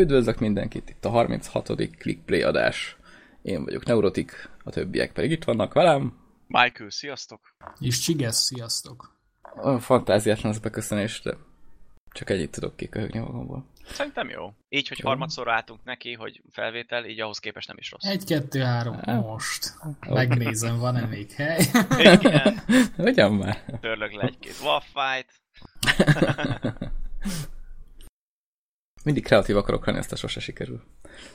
Üdvözlök mindenkit, itt a 36. Clickplay adás. Én vagyok Neurotik, a többiek pedig itt vannak velem. Michael, sziasztok! És Csigesz, sziasztok! A fantáziátlan az beköszönés, de csak ennyit tudok kiköhögni magamból. Szerintem jó. Így, hogy jó. harmadszor álltunk neki, hogy felvétel, így ahhoz képest nem is rossz. Egy, kettő, három, most. Megnézem, van-e még hely? Igen. Ugyan már. Törlök le egy-két waffájt. Mindig kreatív akarok lenni, ezt sose sikerül.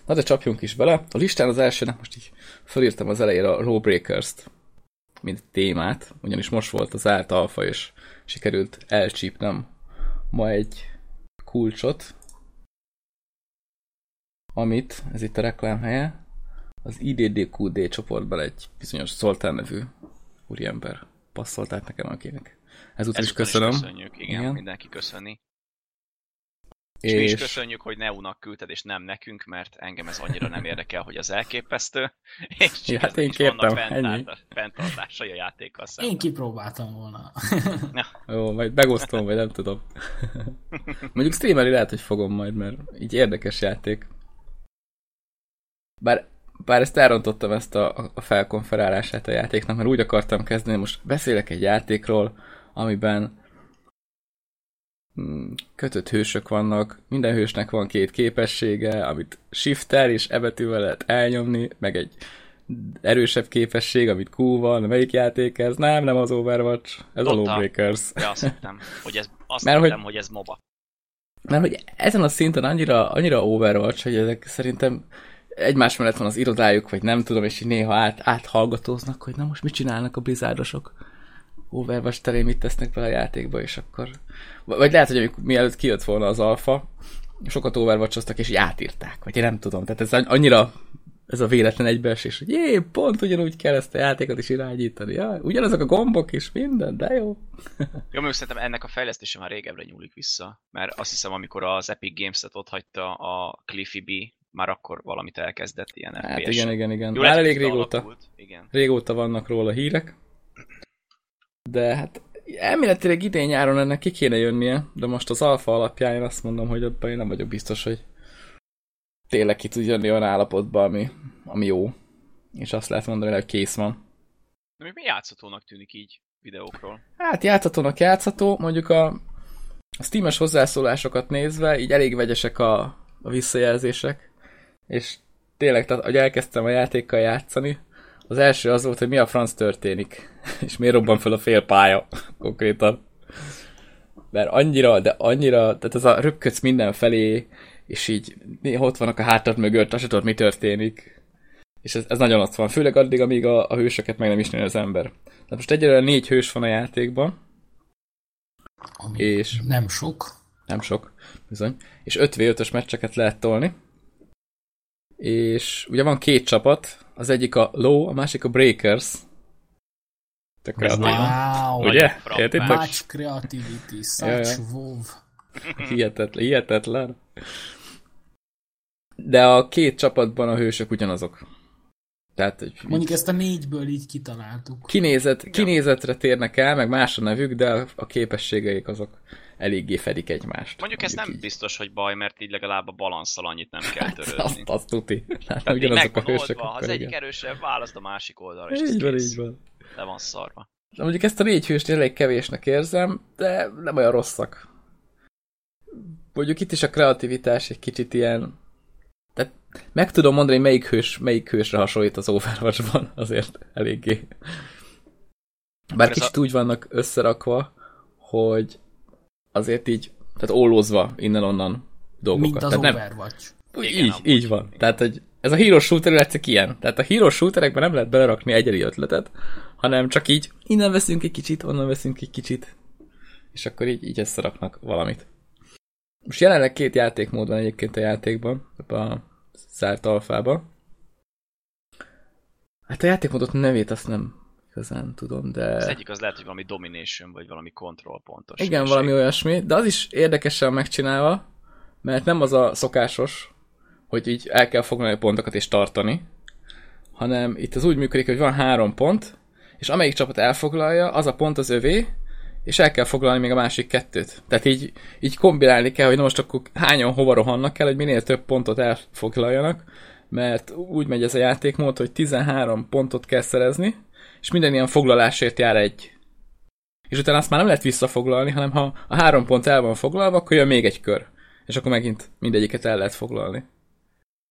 Na de csapjunk is bele. A listán az elsőnek most így felírtam az elejére a Lawbreakers-t, mint témát, ugyanis most volt az árt alfa, és sikerült elcsípnem ma egy kulcsot, amit, ez itt a reklám helye, az IDDQD csoportban egy bizonyos Szoltán nevű úriember passzolt át nekem akinek. Ezúttal is köszönöm. Is köszönjük, igen, igen, mindenki köszöni. És, és mi is köszönjük, hogy Neunak küldted, és nem nekünk, mert engem ez annyira nem érdekel, hogy az elképesztő. És ja, hát én kértem, ennyi. fenntartásai a játékkal szemben. Én kipróbáltam volna. Ja. Jó, majd megosztom, vagy nem tudom. Mondjuk streameli lehet, hogy fogom majd, mert így érdekes játék. Bár, bár ezt elrontottam ezt a, a felkonferálását a játéknak, mert úgy akartam kezdeni, most beszélek egy játékról, amiben kötött hősök vannak, minden hősnek van két képessége, amit shifter és ebetűvel lehet elnyomni, meg egy erősebb képesség, amit Q van, melyik játék ez? Nem, nem az Overwatch, ez Lotta. a Lawbreakers. Ja, azt hittem, hogy ez, azt Mert, hittem, hogy, hogy ez MOBA. Mert hogy ezen a szinten annyira, annyira Overwatch, hogy ezek szerintem egymás mellett van az irodájuk, vagy nem tudom, és így néha át, áthallgatóznak, hogy na most mit csinálnak a blizzardosok Overwatch terén, mit tesznek be a játékba, és akkor vagy lehet, hogy amikor, mielőtt kijött volna az alfa, sokat overwatch és így átírták, vagy én nem tudom. Tehát ez annyira ez a véletlen egybeesés, hogy jé, pont ugyanúgy kell ezt a játékot is irányítani. Ja, ugyanazok a gombok is, minden, de jó. jó, mert szerintem ennek a fejlesztése már régebbre nyúlik vissza, mert azt hiszem, amikor az Epic Games-et ott hagyta a Cliffy B, már akkor valamit elkezdett ilyen hát igen, igen, igen. Jó, már elég régóta, igen. régóta vannak róla hírek, de hát elméletileg idén nyáron ennek ki kéne jönnie, de most az alfa alapján én azt mondom, hogy abban én nem vagyok biztos, hogy tényleg ki tud jönni olyan állapotba, ami, ami jó. És azt lehet mondani, hogy kész van. De még mi játszhatónak tűnik így videókról? Hát játszhatónak játszható, mondjuk a, a Steam-es hozzászólásokat nézve, így elég vegyesek a, a visszajelzések, és tényleg, tehát, hogy elkezdtem a játékkal játszani, az első az volt, hogy mi a franc történik, és miért robban fel a fél pálya konkrétan. Mert annyira, de annyira, tehát ez a röpködsz mindenfelé, és így néha ott vannak a hátad mögött, azt tudod, mi történik. És ez, ez nagyon ott van, főleg addig, amíg a, a hősöket meg nem ismeri az ember. Tehát most egyelőre négy hős van a játékban. Ami és nem sok. Nem sok, bizony. És 5 v 5 meccseket lehet tolni. És ugye van két csapat, az egyik a Low, a másik a Breakers. Tök wow, Ugye? Értitek? Much creativity, such ja, ja. wow. Hihetetlen, hihetetlen. De a két csapatban a hősök ugyanazok. Tehát, hogy Mondjuk ezt a négyből így kitaláltuk. Kinézet, kinézetre térnek el, meg más a nevük, de a képességeik azok eléggé fedik egymást. Mondjuk ez nem így. biztos, hogy baj, mert így legalább a balanszal annyit nem kell hát, törődni. azt, azt tuti. Hát, ugyanazok a hősök. Ha az egyik erősebb, választ a másik oldalra, és így van, kész. így van. Le van szarva. De mondjuk ezt a négy hőst elég kevésnek érzem, de nem olyan rosszak. Mondjuk itt is a kreativitás egy kicsit ilyen... Tehát meg tudom mondani, melyik hős, melyik hősre hasonlít az Overwatch-ban, azért eléggé. Bár kicsit a... úgy vannak összerakva, hogy azért így, tehát ólózva innen-onnan dolgokat. Mint az tehát Overwatch. Nem, Igen, így, így van. Tehát, hogy ez a hero shooter látszik ilyen. Tehát a hero shooterekben nem lehet belerakni egyedi ötletet, hanem csak így innen veszünk egy kicsit, onnan veszünk egy kicsit, és akkor így, így összeraknak valamit. Most jelenleg két játékmód van egyébként a játékban, a zárt alfában. Hát a játékmódot nevét azt nem igazán tudom, de... Az egyik az lehet, hogy valami domination, vagy valami control pontos. Igen, valami olyasmi, de az is érdekesen megcsinálva, mert nem az a szokásos, hogy így el kell foglalni a pontokat és tartani, hanem itt az úgy működik, hogy van három pont, és amelyik csapat elfoglalja, az a pont az övé, és el kell foglalni még a másik kettőt. Tehát így, így kombinálni kell, hogy na most akkor hányan hova rohannak el, hogy minél több pontot elfoglaljanak, mert úgy megy ez a játékmód, hogy 13 pontot kell szerezni, és minden ilyen foglalásért jár egy. És utána azt már nem lehet visszafoglalni, hanem ha a három pont el van foglalva, akkor jön még egy kör. És akkor megint mindegyiket el lehet foglalni.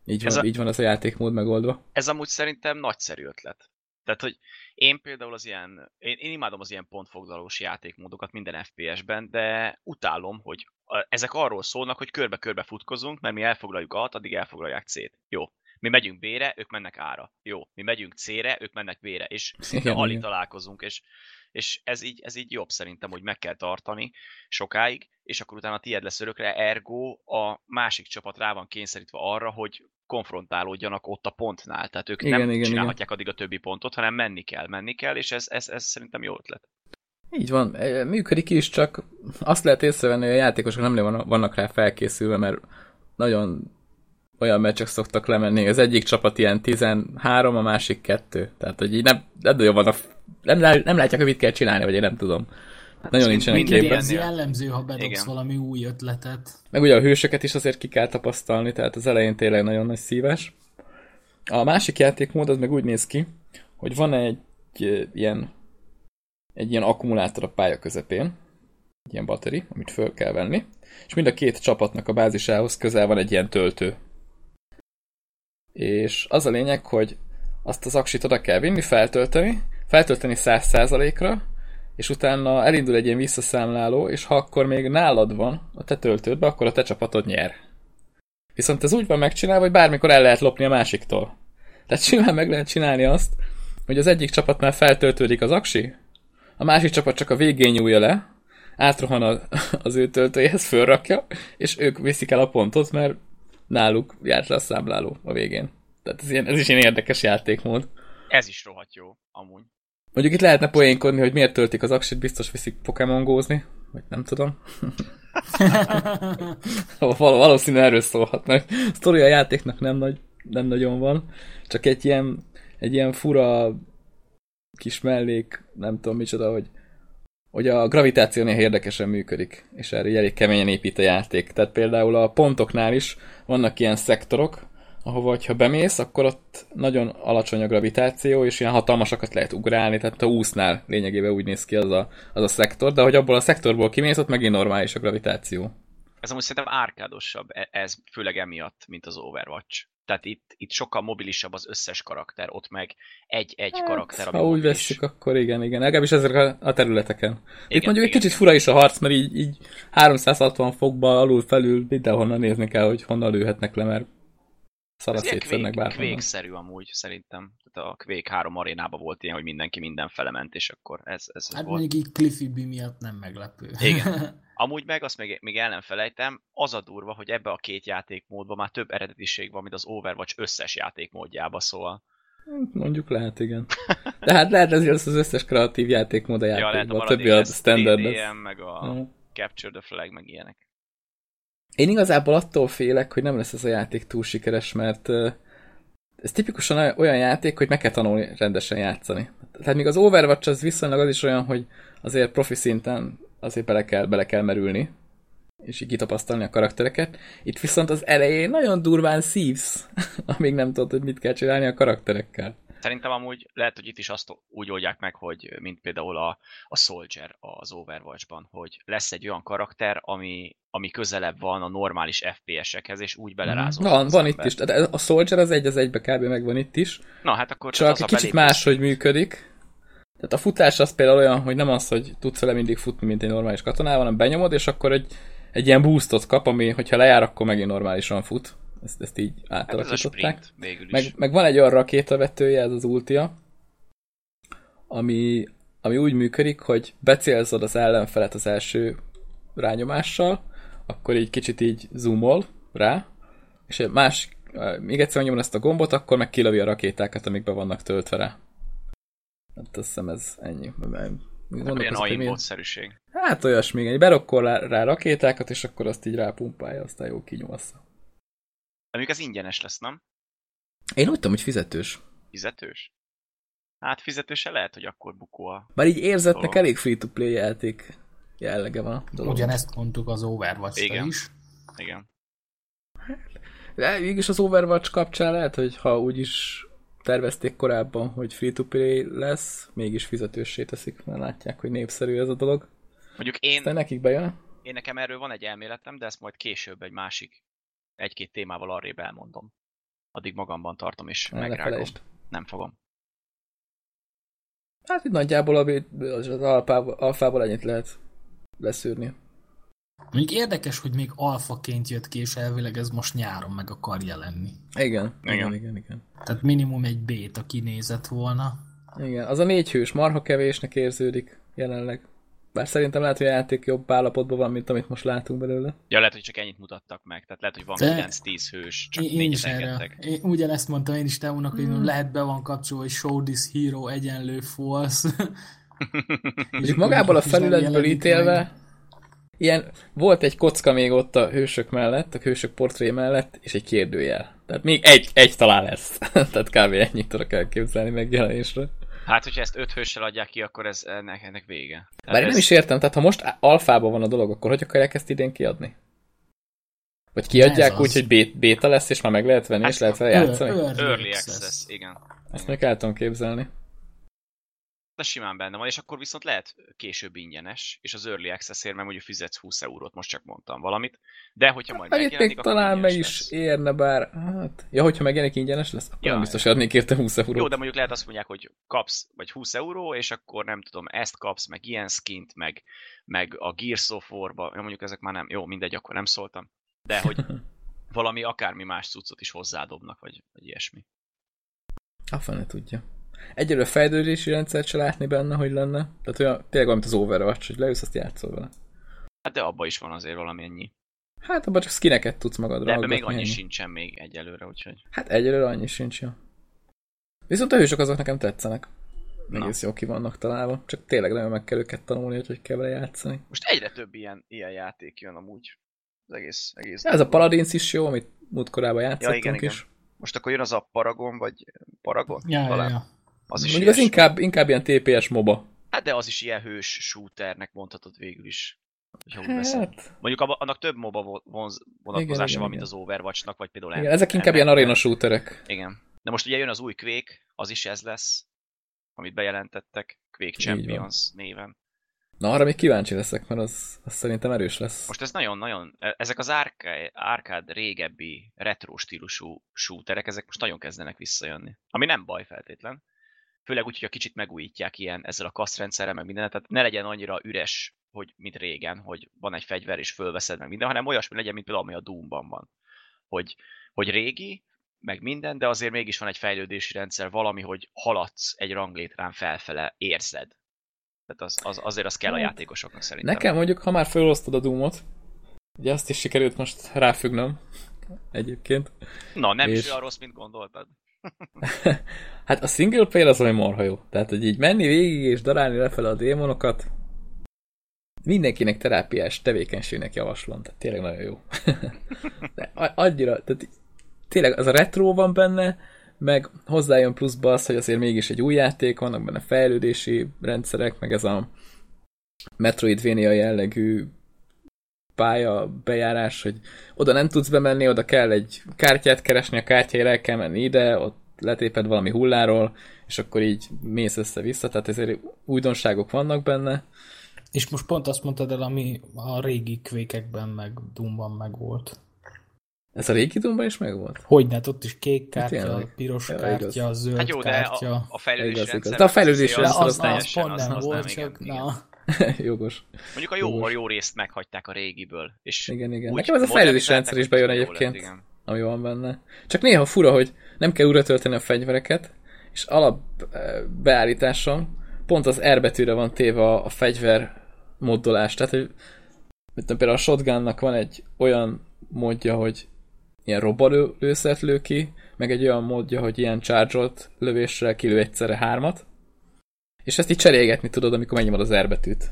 Így van, a, így van az a játékmód megoldva. Ez amúgy szerintem nagyszerű ötlet. Tehát, hogy én például az ilyen, én, én imádom az ilyen pontfoglalós játékmódokat minden FPS-ben, de utálom, hogy ezek arról szólnak, hogy körbe-körbe futkozunk, mert mi elfoglaljuk A-t, addig elfoglalják C-t. Jó. Mi megyünk B-re, ők mennek A-ra. Jó. Mi megyünk C-re, ők mennek B-re. És szinte alig találkozunk, és és ez így, ez így jobb szerintem, hogy meg kell tartani sokáig, és akkor utána tied lesz örökre, ergo a másik csapat rá van kényszerítve arra, hogy konfrontálódjanak ott a pontnál. Tehát ők igen, nem igen, csinálhatják igen. addig a többi pontot, hanem menni kell, menni kell, és ez, ez, ez szerintem jó ötlet. Így van, e, működik is, csak azt lehet észrevenni, hogy a játékosok nem vannak rá felkészülve, mert nagyon olyan meccsek szoktak lemenni. Az egyik csapat ilyen 13, a másik 2. Tehát, hogy így nem, nem nagyon vannak, nem, nem látják, hogy mit kell csinálni, vagy én nem tudom. Hát nagyon nincsenek képben. Ez jellemző, ha bedobsz Igen. valami új ötletet. Meg ugye a hősöket is azért ki kell tapasztalni, tehát az elején tényleg nagyon nagy szíves. A másik játékmód az meg úgy néz ki, hogy van egy ilyen egy ilyen akkumulátor a pálya közepén, egy ilyen batteri, amit föl kell venni, és mind a két csapatnak a bázisához közel van egy ilyen töltő és az a lényeg, hogy azt az aksit oda kell vinni, feltölteni, feltölteni 100%-ra, és utána elindul egy ilyen visszaszámláló, és ha akkor még nálad van a te töltődbe, akkor a te csapatod nyer. Viszont ez úgy van megcsinálva, hogy bármikor el lehet lopni a másiktól. Tehát simán meg lehet csinálni azt, hogy az egyik csapatnál feltöltődik az aksi, a másik csapat csak a végén nyúlja le, átrohan az ő töltőjéhez, fölrakja, és ők viszik el a pontot, mert náluk járt le a számláló a végén. Tehát ez, ilyen, ez is ilyen érdekes játékmód. Ez is rohadt jó, amúgy. Mondjuk itt lehetne poénkodni, hogy miért töltik az aksit, biztos viszik Pokémon gózni, vagy nem tudom. Val- valószínűleg erről szólhatnak. A sztori a játéknak nem, nagy, nem nagyon van, csak egy ilyen, egy ilyen fura kis mellék, nem tudom micsoda, hogy hogy a gravitáció néha érdekesen működik, és erre elég keményen épít a játék. Tehát például a pontoknál is vannak ilyen szektorok, ahova, ha bemész, akkor ott nagyon alacsony a gravitáció, és ilyen hatalmasakat lehet ugrálni, tehát a úsznál lényegében úgy néz ki az a, az a szektor, de hogy abból a szektorból kimész, ott megint normális a gravitáció. Ez amúgy szerintem árkádosabb, e- ez főleg emiatt, mint az Overwatch. Tehát itt, itt sokkal mobilisabb az összes karakter, ott meg egy-egy hát, karakter, ami Ha úgy veszük, akkor igen, igen. Legalábbis ezek a, a területeken. Igen, itt mondjuk igen. egy kicsit fura is a harc, mert így, így 360 fokba alul-felül mindenhonnan nézni kell, hogy honnan lőhetnek le, mert szarasz szétszednek bárhonnan. Quake-szerű amúgy szerintem. Tehát a Quake 3 arénában volt ilyen, hogy mindenki minden ment, és akkor ez, ez hát volt. mondjuk így Cliffy B miatt nem meglepő. Igen. Amúgy meg, azt még, még el nem felejtem, az a durva, hogy ebbe a két játékmódban már több eredetiség van, mint az Overwatch összes játékmódjába, szóval. Mondjuk lehet, igen. De hát lehet ez az összes kreatív játékmód a játékban, ja, lehet, a többi a standard. meg a uh. Capture the Flag, meg ilyenek. Én igazából attól félek, hogy nem lesz ez a játék túl sikeres, mert ez tipikusan olyan játék, hogy meg kell tanulni rendesen játszani. Tehát még az Overwatch az viszonylag az is olyan, hogy azért profi szinten azért bele kell, bele kell merülni, és így kitapasztalni a karaktereket. Itt viszont az elején nagyon durván szívsz, amíg nem tudod, hogy mit kell csinálni a karakterekkel. Szerintem amúgy lehet, hogy itt is azt úgy oldják meg, hogy mint például a, a Soldier az Overwatch-ban, hogy lesz egy olyan karakter, ami, ami közelebb van a normális FPS-ekhez, és úgy belerázol. Van, van itt is. A Soldier az egy az egybe kb. megvan itt is. Na, hát akkor csak egy kicsit máshogy működik. Tehát a futás az például olyan, hogy nem az, hogy tudsz vele mindig futni, mint egy normális katonával, hanem benyomod, és akkor egy, egy ilyen boostot kap, ami, hogyha lejár, akkor megint normálisan fut. Ezt, ezt így átalakították. Hát meg, meg van egy olyan rakétavetője, ez az ultia, ami, ami úgy működik, hogy becélzod az ellenfelet az első rányomással, akkor így kicsit így zoomol rá, és más, még egyszer nyomod ezt a gombot, akkor meg kilövi a rakétákat, amik be vannak töltve rá. Hát azt hiszem ez ennyi. Mondok, ilyen aimbot-szerűség. Hát olyasmi, egy berokkol rá rakétákat, és akkor azt így rápumpálja, aztán jó kinyomassa. De még az ingyenes lesz, nem? Én úgy tudom, hogy fizetős. Fizetős? Hát fizetőse lehet, hogy akkor bukó a... Bár így érzetnek elég free-to-play játék. jellege van a dolog. Ugyanezt mondtuk az overwatch Igen. is. Igen. De mégis az Overwatch kapcsán lehet, hogy ha úgy is tervezték korábban, hogy free-to-play lesz, mégis fizetőssé teszik, mert látják, hogy népszerű ez a dolog. Mondjuk én, Aztán nekik bejön. én nekem erről van egy elméletem, de ezt majd később egy másik, egy-két témával arrébb elmondom. Addig magamban tartom és Ne, megrágom. Nem fogom. Hát itt nagyjából az alfából ennyit lehet leszűrni. Mondjuk érdekes, hogy még alfaként jött ki, és elvileg ez most nyáron meg akar jelenni. Igen, igen, Igen. igen. Tehát minimum egy béta kinézett volna. Igen, az a négy hős marha kevésnek érződik jelenleg. Bár szerintem lehet, hogy a játék jobb állapotban van, mint amit most látunk belőle. Ja, lehet, hogy csak ennyit mutattak meg. Tehát lehet, hogy van De- 9-10 hős, csak Én, én is engedtek. Én ugyanezt mondtam én is Teónak, hogy Hmm. lehet be van kapcsolva, hogy show this hero egyenlő false. Mondjuk magából a És felületből ítélve, meg. Ilyen, volt egy kocka még ott a hősök mellett, a hősök portré mellett, és egy kérdőjel. Tehát még egy, egy talán lesz. Tehát kb. ennyit tudok elképzelni megjelenésre. Hát, hogyha ezt 5 hőssel adják ki, akkor ez ennek, ennek vége. Tehát Bár én nem ez- is értem, tehát ha most alfában van a dolog, akkor hogy akarják ezt idén kiadni? Vagy kiadják Ez úgy, hogy bé- béta lesz, és már meg lehet venni, Hát és lehet vele Ear- játszani? Early access, igen. Ezt még el tudom képzelni. De simán benne van, és akkor viszont lehet később ingyenes, és az Early Access-ért meg mondjuk fizetsz 20 eurót, most csak mondtam valamit. De hogyha majd Hát megjelenik, akkor talán meg is lesz. érne, bár... Hát, ja, hogyha megjelenik ingyenes lesz, akkor Ja, nem biztos, hogy adnék érte 20 eurót. Jó, de mondjuk lehet azt mondják, hogy kapsz, vagy 20 euró, és akkor nem tudom, ezt kapsz, meg ilyen skint, meg, meg a Gears of War-ba, ja, mondjuk ezek már nem, jó, mindegy, akkor nem szóltam. De hogy valami akármi más cuccot is hozzádobnak, vagy, vagy ilyesmi. A fene tudja. Egyelőre fejlődési rendszert se látni benne, hogy lenne. Tehát olyan, tényleg olyan, mint az Overwatch, hogy leülsz, azt játszol vele. Hát de abba is van azért valami ennyi. Hát abban csak skineket tudsz magadra De ebben még annyi ennyi. sincsen még egyelőre, úgyhogy... Hát egyelőre annyi sincs, ja. Viszont a hősök azok nekem tetszenek. Egész jó ki vannak találva. Csak tényleg nagyon meg kell őket tanulni, hogy hogy kell vele játszani. Most egyre több ilyen, ilyen játék jön amúgy. Az egész, egész Ja, ez a. Paladins is jó, amit múltkorában játszottunk igen, igen. is. Most akkor jön az a Paragon, vagy Paragon? Ja, ja, Talán. ja. Az is Mondjuk az inkább, inkább ilyen TPS moba. Hát de az is ilyen hős shooternek mondhatod végül is. Hogyha úgy veszed. Hát, Mondjuk annak több MOBA vo- vonz, vonatkozása igen, van, igen. mint az Overwatchnak, vagy például igen, en- ezek inkább ilyen arena shooterek. Igen. De most ugye jön az új Quake, az is ez lesz, amit bejelentettek, Quake. Champions néven. Na, arra még kíváncsi leszek, mert az, az szerintem erős lesz. Most ez nagyon-nagyon, e- ezek az árká- árkád régebbi retro stílusú shooterek, ezek most nagyon kezdenek visszajönni. Ami nem baj feltétlen. Főleg úgy, hogy a kicsit megújítják ilyen ezzel a kasztrendszerrel, meg minden, tehát ne legyen annyira üres, hogy mint régen, hogy van egy fegyver és fölveszed meg minden, hanem olyasmi legyen, mint például ami a Doomban van. Hogy, hogy régi, meg minden, de azért mégis van egy fejlődési rendszer, valami, hogy haladsz egy ranglétrán felfele, érzed. Tehát az, az, azért az kell a Hát, játékosoknak szerintem. Nekem mondjuk, ha már felosztod a Doomot, ugye azt is sikerült most ráfügnöm egyébként. Na, nem és... is olyan rossz, mint gondoltad. Hát a single player az, ami marha jó. Tehát, hogy így menni végig és darálni lefele a démonokat, mindenkinek terápiás tevékenységnek javaslom. Tehát tényleg nagyon jó. De annyira, tehát tényleg az a retro van benne, meg hozzájön pluszba az, hogy azért mégis egy új játék, vannak benne fejlődési rendszerek, meg ez a Metroidvania jellegű pálya bejárás, hogy oda nem tudsz bemenni, oda kell egy kártyát keresni, a kártyáért el kell menni ide, ott letéped valami hulláról, és akkor így mész össze-vissza, tehát ezért újdonságok vannak benne. És most pont azt mondtad el, ami a régi kvékekben, meg Doomban meg volt. Ez a régi Doomban is megvolt? Hogy ne, ott is kék kártya, tényleg. piros Ja, kártya, igaz. zöld Hát jó, de kártya. a, a fejlődési Igaz, igaz. De a fejlődési az- rendszer az, az az, teljesen, pont nem az volt, igen, csak igen. na. Jogos. Mondjuk a jó, Jogos. jó részt meghagyták a régiből. És Igen, igen. Nekem ez a modernizálták, rendszer is bejön egyébként, lett, ami van benne. Csak néha fura, hogy nem kell újra tölteni a fegyvereket, és alap eh, beállításon pont az R betűre van téve a, a fegyver moddolás. Tehát, hogy mit tudom, például a shotgunnak van egy olyan módja, hogy ilyen robbanő lőszert lő ki, meg egy olyan módja, hogy ilyen charge lövéssel kilő egyszerre hármat, és ezt így cserélgetni tudod, amikor megnyomod az R betűt.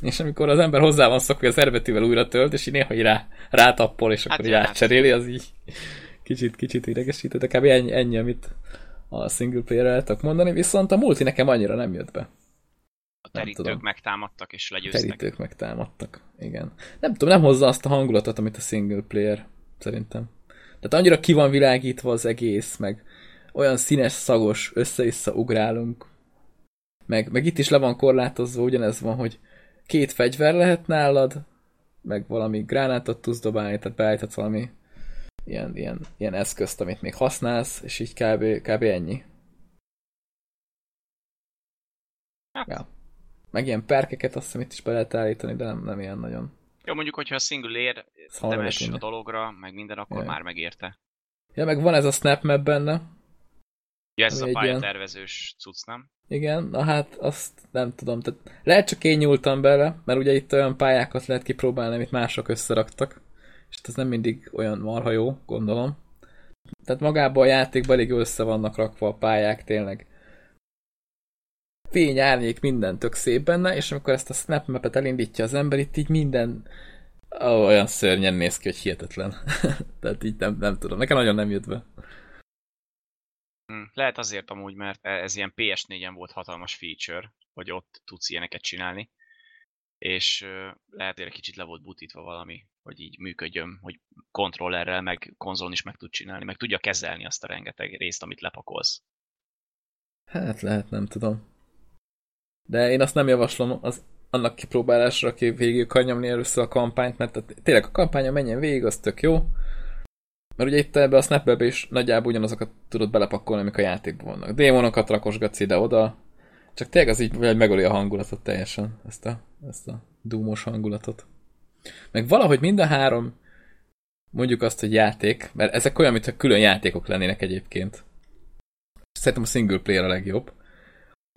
És amikor az ember hozzá van szokva, az R betűvel újra tölt, és így néha így rá, rátappol, és akkor Hát így átcseréli, az így kicsit, kicsit idegesített, de kb. ennyi, ennyi, amit a single player el tudok mondani, viszont a multi nekem annyira nem jött be. terítők tudom. megtámadtak és legyőztek. Terítők megtámadtak, igen. Nem tudom, nem hozza azt a hangulatot, amit a single player, szerintem. Tehát annyira ki van világítva az egész, meg olyan színes, szagos, össze-vissza ugrálunk. Meg, meg itt is le van korlátozva, ugyanez van, hogy két fegyver lehet nálad, meg valami gránátot tudsz dobálni, tehát beállíthatsz valami ilyen, ilyen, ilyen eszközt, amit még használsz, és így kb, kb. ennyi. Ja. Meg ilyen perkeket azt hiszem itt is be lehet állítani, de nem, nem ilyen nagyon. Jó, mondjuk, hogyha a single ér temes a inni. dologra, meg minden, akkor Jaj. már megérte. Ja, meg van ez a snap map benne. Ja, ez a pályatervezős cucc, nem? Igen, na hát azt nem tudom. Tehát lehet csak én nyúltam bele, mert ugye itt olyan pályákat lehet kipróbálni, amit mások összeraktak. És ez nem mindig olyan marha jó, gondolom. Tehát magában a játékban elég össze vannak rakva a pályák, tényleg. Fény, árnyék, minden tök szép benne, és amikor ezt a snap mapet elindítja az ember, itt így minden olyan szörnyen néz ki, hogy hihetetlen. Tehát így nem, nem tudom. Nekem nagyon nem jött be. Hm. Lehet azért amúgy, mert ez ilyen PS4-en volt hatalmas feature, hogy ott tudsz ilyeneket csinálni, és lehet, hogy kicsit le volt butítva valami, hogy így működjön, hogy kontrollerrel, meg konzolon is meg tud csinálni, meg tudja kezelni azt a rengeteg részt, amit lepakolsz. Hát lehet, nem tudom. De én azt nem javaslom az, annak kipróbálásra, aki végig akar nyomni először a kampányt, mert tényleg a kampánya menjen végig, az tök jó. Mert ugye itt ebbe a snapbe is nagyjából ugyanazokat tudod belepakolni, amik a játékban vannak. Démonokat rakosgatsz ide-oda, csak tényleg az így megöli a hangulatot teljesen, ezt a, ezt a dúmos hangulatot. Meg valahogy mind a három, mondjuk azt, hogy játék, mert ezek olyan, mintha külön játékok lennének egyébként. Szerintem a single player a legjobb.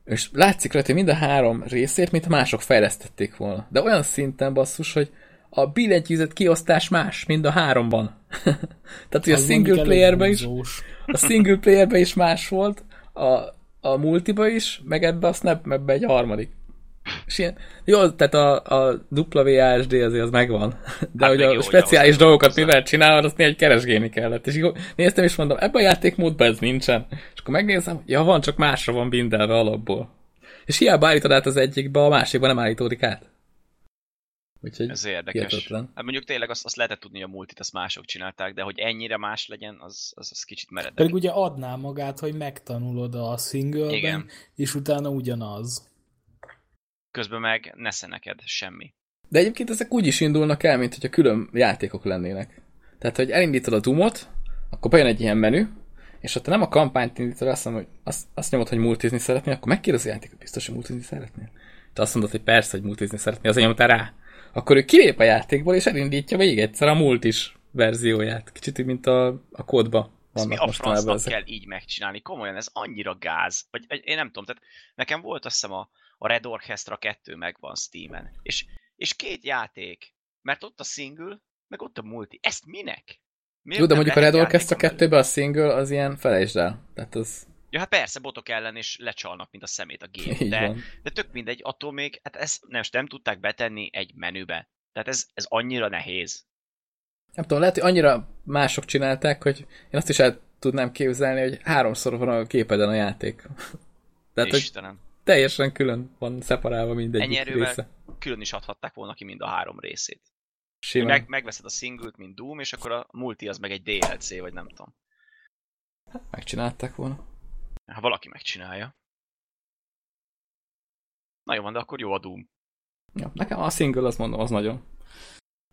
És látszik rajta, hogy mind a három részét, mint mások fejlesztették volna. De olyan szinten basszus, hogy a billentyűzet kiosztás más, mind a háromban. Tehát, hogy a Az single playerben is, a single playerben is más volt, a, a multiba is, meg ebbe a snap mapbe egy harmadik. És ilyen, jó, tehát a, a WASD azért az megvan, de Hát hogy a jó, hogy speciális ahhoz dolgokat hozzá. mivel csinálod, azt néha egy keresgélni kellett. És így néztem és mondom, ebben a játékmódban ez nincsen. És akkor megnézem, ja van, csak másra van bindelve alapból. És hiába állítod át az egyikbe, a másikba nem állítódik át. Úgyhogy Ez érdekes. hihetetlen. Hát mondjuk tényleg azt, azt lehetett tudni, hogy a multit azt mások csinálták, de hogy ennyire más legyen, az, az, az kicsit meredek. Pedig ugye adná magát, hogy megtanulod a singleben, Igen. és utána ugyanaz. Közben meg nesze neked semmi. De egyébként ezek úgy is indulnak el, mint hogyha külön játékok lennének. Tehát, hogy elindítod a Dumot, akkor bejön egy ilyen menü, és ha te nem a kampányt indítod, azt, mondod, hogy azt, azt nyomod, hogy multizni szeretnél, akkor megkérdezi a játékot, biztos, hogy multizni szeretnél. Te azt mondod, hogy persze, hogy multizni szeretnél, azért nyomtál rá. Akkor ő kilép a játékból, és elindítja még egyszer a multis verzióját. Kicsit mint a, a kódba Ezt mi a francnak ezek. kell így megcsinálni? Komolyan, ez annyira gáz. Vagy én nem tudom, tehát nekem volt azt hiszem a, a Red Orchestra 2 megvan Steam-en. És, és két játék. Mert ott a single, meg ott a multi. Ezt minek? Miért Jó, de mondjuk a Red Orchestra játékon belül? 2-ben a single az ilyen felejtsd el. Tehát az Ja, hát persze, botok ellen is lecsalnak, mint a szemét a gép. De, de tök mindegy, attól még, hát ezt nem, nem tudták betenni egy menübe. Tehát ez, ez annyira nehéz. Nem tudom, lehet, hogy annyira mások csinálták, hogy én azt is el tudnám képzelni, hogy háromszor van a képeden a játék. Tehát, hogy Istenem. teljesen külön van szeparálva mindegyik Ennyi erővel része. külön is adhatták volna ki mind a három részét. Simán. Meg, megveszed a singlet, mint Doom, és akkor a multi az meg egy DLC, vagy nem tudom. Megcsinálták volna. Ha valaki megcsinálja. Na jó van, de akkor jó a Doom. Ja, nekem a single, azt mondom, az nagyon.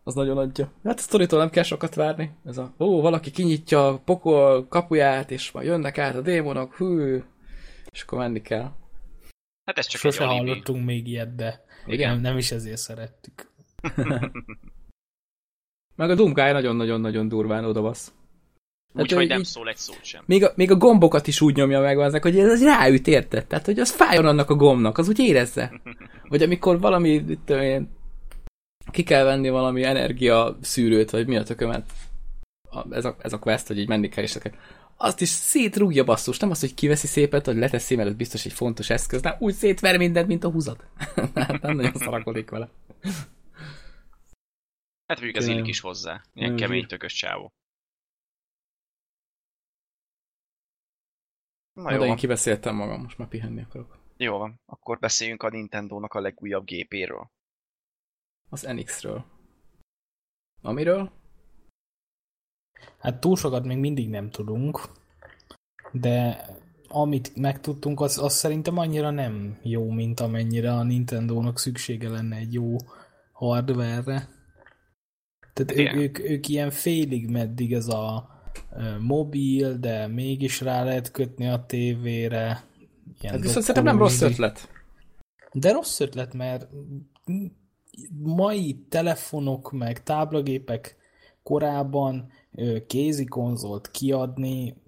Az nagyon adja. Hát a sztoritól nem kell sokat várni. Ez a, ó, valaki kinyitja a pokol kapuját, és majd jönnek át a démonok, hű, és akkor menni kell. Hát ez csak Sose egy alibi. hallottunk még ilyet, de Igen. nem, nem is ezért szerettük. Meg a Doom nagyon-nagyon-nagyon durván odabasz. Úgyhogy hogy nem így- szól egy szót sem. Még a, még a gombokat is úgy nyomja meg aznak, hogy ez az ráüt, érted? Tehát, hogy az fájjon annak a gombnak, az úgy érezze. Vagy amikor valami, itt tudom én, ki kell venni valami energia szűrőt, vagy mi a tökömet. A, ez, a, ez a quest, hogy így menni kell, és azt is szétrúgja basszus, nem az, hogy kiveszi szépet, hogy leteszi, mert ez biztos egy fontos eszköz, nem úgy szétver mindent, mint a húzat. hát nem nagyon szarakodik vele. Hát mondjuk ez Tényleg. illik is hozzá. Ilyen Nem kemény tökös csávó. Na jó, de én kibeszéltem magam, most már pihenni akarok. Jó van, akkor beszéljünk a Nintendo-nak a legújabb gépéről. Az NX-ről. Amiről? Hát túl sokat még mindig nem tudunk, de amit megtudtunk, az, az szerintem annyira nem jó, mint amennyire a Nintendo-nak szüksége lenne egy jó hardware-re. Tehát ők, ők, ők ilyen félig meddig ez a mobil, de mégis rá lehet kötni a tévére. hát viszont szerintem nem rossz ötlet. De rossz ötlet, mert mai telefonok meg táblagépek korábban kézi konzolt kiadni,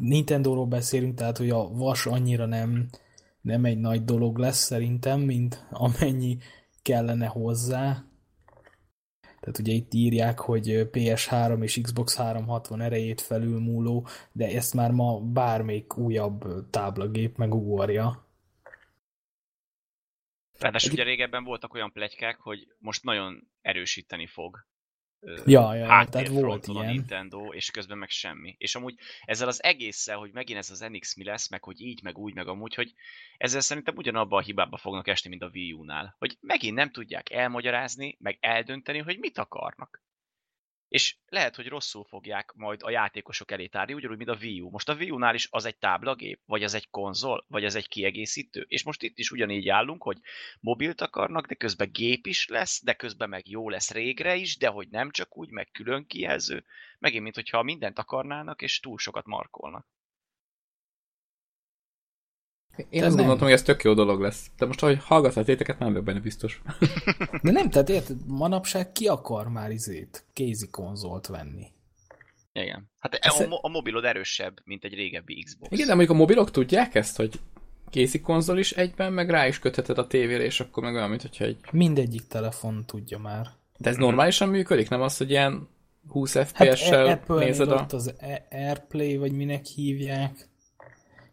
Nintendo-ról beszélünk, tehát hogy a vas annyira nem, nem egy nagy dolog lesz szerintem, mint amennyi kellene hozzá. Tehát ugye itt írják, hogy PS3 és Xbox 360 erejét felülmúló, de ezt már ma bármelyik újabb táblagép megugorja. Ráadásul ugye régebben voltak olyan plegykák, hogy most nagyon erősíteni fog ja, ja, ilyen. a Nintendo, és közben meg semmi. És amúgy ezzel az egésszel, hogy megint ez az NX mi lesz, meg hogy így, meg úgy, meg amúgy, hogy ezzel szerintem ugyanabba a hibába fognak esni, mint a Wii U-nál. Hogy megint nem tudják elmagyarázni, meg eldönteni, hogy mit akarnak és lehet, hogy rosszul fogják majd a játékosok elé tárni, ugyanúgy, mint a Wii U. Most a Wii U-nál is az egy táblagép, vagy az egy konzol, vagy az egy kiegészítő, és most itt is ugyanígy állunk, hogy mobilt akarnak, de közben gép is lesz, de közben meg jó lesz régre is, de hogy nem csak úgy, meg külön kijelző. Megint, mint hogyha mindent akarnának, és túl sokat markolnak. Én azt gondoltam, hogy ez tök jó dolog lesz. De most, ahogy hallgatsz téteket, nem vagyok benne biztos. De nem, tehát érted, manapság ki akar már izét, kézi konzolt venni? Igen. Hát a, a, a mobilod erősebb, mint egy régebbi Xbox. Igen, de mondjuk a mobilok tudják ezt, hogy kézi konzol is egyben, meg rá is kötheted a tévére, és akkor meg olyan, mint hogyha egy... Mindegyik telefon tudja már. De ez normálisan működik? Nem az, hogy ilyen 20 FPS-sel hát nézed a... az Airplay, vagy minek hívják.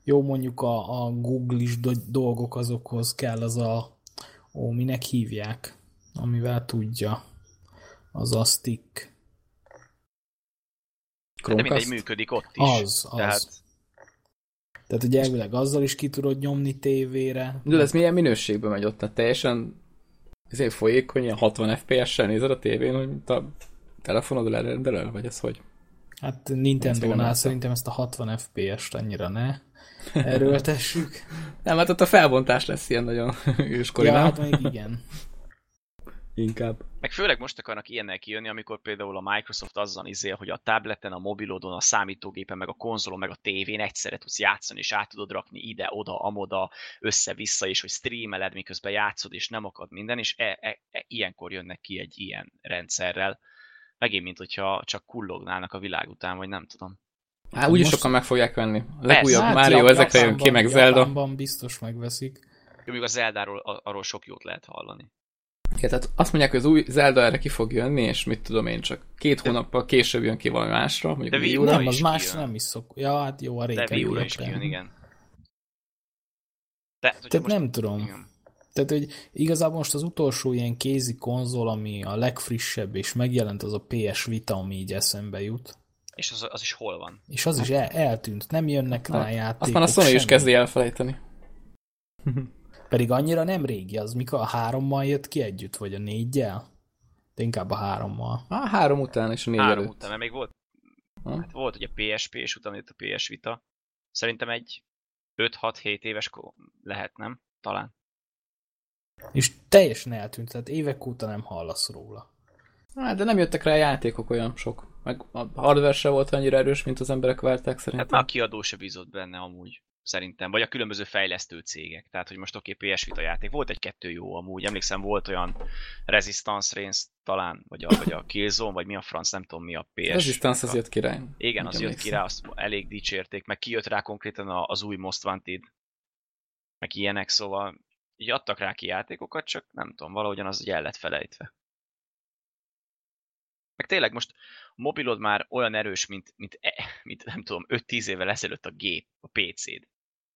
Jó, mondjuk a, a Google-is dolgok azokhoz kell az a, ó, minek hívják, amivel tudja, az a stick. Hát de mindegy működik ott is. Az, az. Tehát... Tehát ugye elvileg azzal is ki tudod nyomni tévére. De ez milyen minőségben megy ott? Tehát teljesen ezért folyékony, ilyen 60 FPS-sel nézed a tévén, hogy a telefonod lerendelel, vagy ez hogy? Hát Nintendo-nál szerintem ezt a 60 FPS-t annyira ne erőltessük. Nem, hát ott a felbontás lesz ilyen nagyon őskori, ja, hát még igen. Inkább. Meg főleg most akarnak ilyennel kijönni, amikor például a Microsoft azzal izél, hogy a tableten, a mobilodon, a számítógépen, meg a konzolon, meg a tévén egyszerre tudsz játszani, és át tudod rakni ide, oda, amoda, össze-vissza, és hogy streameled, miközben játszod, és nem akad minden, és e, e, e, ilyenkor jönnek ki egy ilyen rendszerrel. Megint, mint hogyha csak kullognának a világ után, vagy nem tudom. Hát úgyis most... sokan meg fogják venni. A legújabb hát, Mario ezekre jön ki, meg Zelda. Japánban biztos megveszik. Még a Zeldáról arról sok jót lehet hallani. Ja, tehát azt mondják, hogy az új Zelda erre ki fog jönni, és mit tudom én, csak két de... hónappal később jön ki valami másra. De Wii U nem, az más kijön. nem is szok. Ja, hát jó, a régen. De Wii U is kijön, igen. De, Tehát most... nem tudom. Igen. Tehát, hogy igazából most az utolsó ilyen kézi konzol, ami a legfrissebb, és megjelent az a PS Vita, ami így eszembe jut. És az, az is hol van? És az is el, eltűnt, nem jönnek rá hát, játékok. Azt már a Sony semmi. is kezdi elfelejteni. Pedig annyira nem régi az, mikor a hárommal jött ki együtt, vagy a négyel? De inkább a hárommal. A három után és a négy Három előtt. után, mert még volt, ha? hát volt ugye PSP, és utána jött a PS Vita. Szerintem egy 5-6-7 éves lehet, nem? Talán. És teljesen eltűnt, tehát évek óta nem hallasz róla. Hát, de nem jöttek rá játékok olyan sok. Meg a hardware se volt annyira erős, mint az emberek várták szerintem. Hát már a kiadó se bízott benne amúgy, szerintem. Vagy a különböző fejlesztő cégek. Tehát, hogy most oké, okay, PS Vita játék. Volt egy-kettő jó amúgy. Emlékszem, volt olyan Resistance Reigns talán, vagy a, vagy a Killzone, vagy mi a franc, nem tudom mi a PS. Resistance az jött király. Igen, az jött király, azt elég dicsérték, meg kijött rá konkrétan az új Most Wanted, meg ilyenek, szóval így adtak rá ki játékokat, csak nem tudom, valahogyan az el lett felejtve. Meg tényleg most a mobilod már olyan erős, mint, mint, e, mint nem tudom, 5-10 évvel ezelőtt a gép, a PC-d.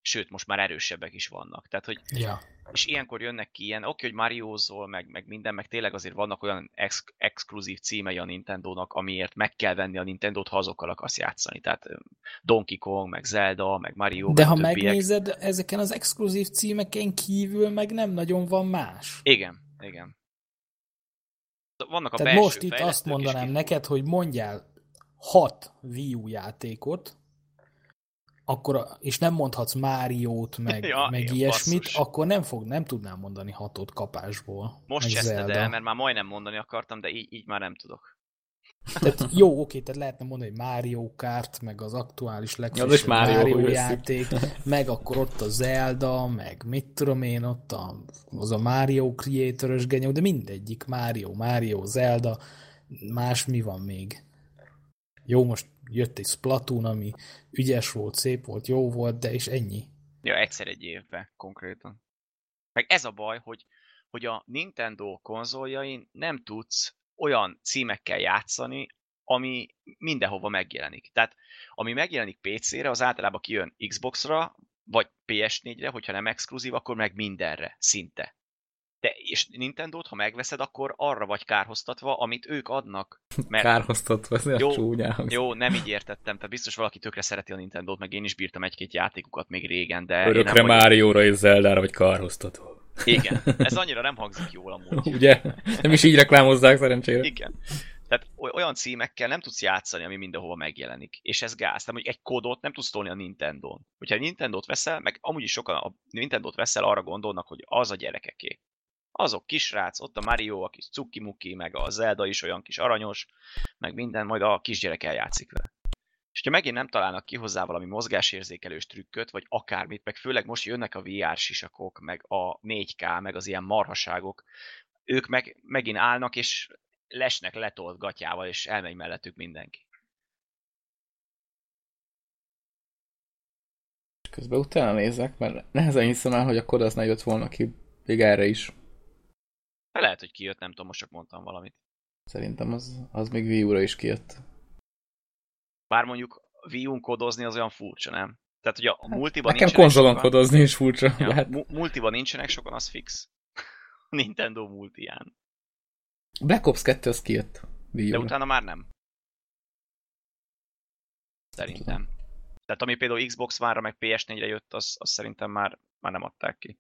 sőt, most már erősebbek is vannak. Tehát, hogy Ja. és ilyenkor jönnek ki ilyen, oké, hogy Mariózol, meg, meg minden, meg tényleg azért vannak olyan ex- exkluzív címei a Nintendo-nak, amiért meg kell venni a Nintendo-t, ha azokkal akarsz játszani. Tehát Donkey Kong, meg Zelda, meg Mario, De meg ha többiek. megnézed, ezeken az exkluzív címeken kívül meg nem nagyon van más. Igen, igen. Vannak a Tehát most itt azt mondanám neked, hogy mondjál hat Wii U játékot, akkor, és nem mondhatsz Máriót, meg, Ja, meg igen, ilyesmit, basszus. akkor nem, fog, nem tudnám mondani hatot kapásból. Most cseszted el, mert már majdnem mondani akartam, de így, így már nem tudok. Tehát jó, oké, tehát lehetne mondani, hogy Mario Kart, meg az aktuális legfrissebb is Mario, Mario játék, meg akkor ott a Zelda, meg mit tudom én, ott a, az a Mario Creator-ös genyó, de mindegyik Mario, Mario, Zelda, más mi van még? Jó, most jött egy Splatoon, ami ügyes volt, szép volt, jó volt, de és ennyi. Ja, egyszer egy évben konkrétan. Meg ez a baj, hogy, hogy a Nintendo konzoljain nem tudsz olyan címekkel játszani, ami mindenhova megjelenik. Tehát ami megjelenik PC-re, az általában kijön Xbox-ra, vagy PS4-re, hogyha nem exkluzív, akkor meg mindenre, szinte. De és Nintendo-t, ha megveszed, akkor arra vagy kárhoztatva, amit ők adnak. Mert Kárhoztatva, ez Jó, hangzik. jó, nem így értettem, tehát biztos valaki tökre szereti a Nintendo-t, meg én is bírtam egy-két játékukat még régen, de Örökre nem Márióra és Zeldára vagy kárhoztatva. Igen, ez annyira nem hangzik jól amúgy. Ugye? Nem is így reklámozzák szerencsére. Igen. Tehát oly- olyan címekkel nem tudsz játszani, ami mindenhova megjelenik. És ez gáz. Tehát, hogy egy kódot nem tudsz tolni a Nintendo-n. Hogyha a Nintendo-t veszel, meg amúgy is sokan a Nintendo-t veszel, arra gondolnak, hogy az a gyerekeké. Azok kisrác, ott a Mario, a kis cuki-muki, meg a Zelda is olyan kis aranyos, meg minden, majd a kisgyerek eljátszik vele. És ha megint nem találnak ki hozzá valami mozgásérzékelős trükköt, vagy akármit, meg főleg most jönnek a VR sisakok, meg a 4K, meg az ilyen marhaságok, ők meg megint állnak, és lesnek letolt gatyával, és elmegy mellettük mindenki. Közben utána nézek, mert nehezen hiszem el, hogy a kod az ne jött volna ki még erre is. Lehet, hogy kijött, nem tudom, most csak mondtam valamit. Szerintem az, az még Wii is kijött. Bár mondjuk Wii U-n kodozni az olyan furcsa, nem? Tehát, hogy a multiban Nekem nincsenek konzolon sokan, kodozni is furcsa. ja, hát mu- multiban nincsenek sokan, az fix. Nintendo multián. Black Ops 2 az kijött Wii De utána már nem. Szerintem. Tehát ami például Xbox One-ra meg PS4-re jött, az, az szerintem már, már nem adták ki.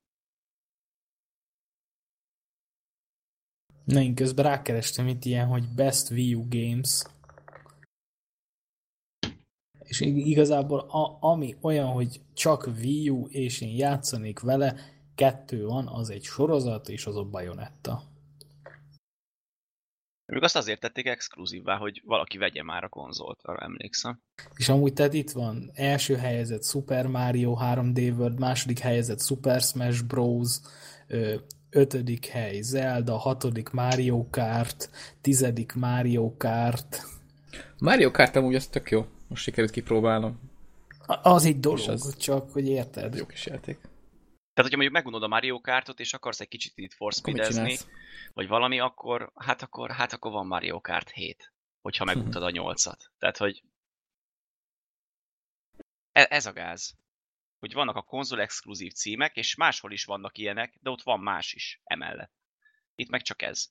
Na, én közben rákerestem itt ilyen, hogy Best Wii U Games. És ig- igazából a, ami olyan, hogy csak Wii U, és én játszanék vele, kettő van, az egy sorozat, és az a Bayonetta. Ők azt azért tették exkluzívvá, hogy valaki vegye már a konzolt, arra emlékszem. És amúgy tehát itt van első helyezett Super Mario 3D World, második helyezett Super Smash Bros, ötödik hely Zelda, hatodik Mario Kart, tizedik Mario Kart. Mario Kart amúgy az tök jó. Most sikerült kipróbálnom. Az egy dolog, És az- csak hogy érted. Jó kis játék. Tehát, hogyha mondjuk megunod a Mario Kartot, és akarsz egy kicsit itt for Akkor mit speedezni, csinálsz? vagy valami, akkor hát akkor, hát akkor van Mario Kart 7, hogyha meguntad a 8-at. Tehát, hogy e- ez a gáz. Hogy vannak a konzol exkluzív címek, és máshol is vannak ilyenek, de ott van más is emellett. Itt meg csak ez.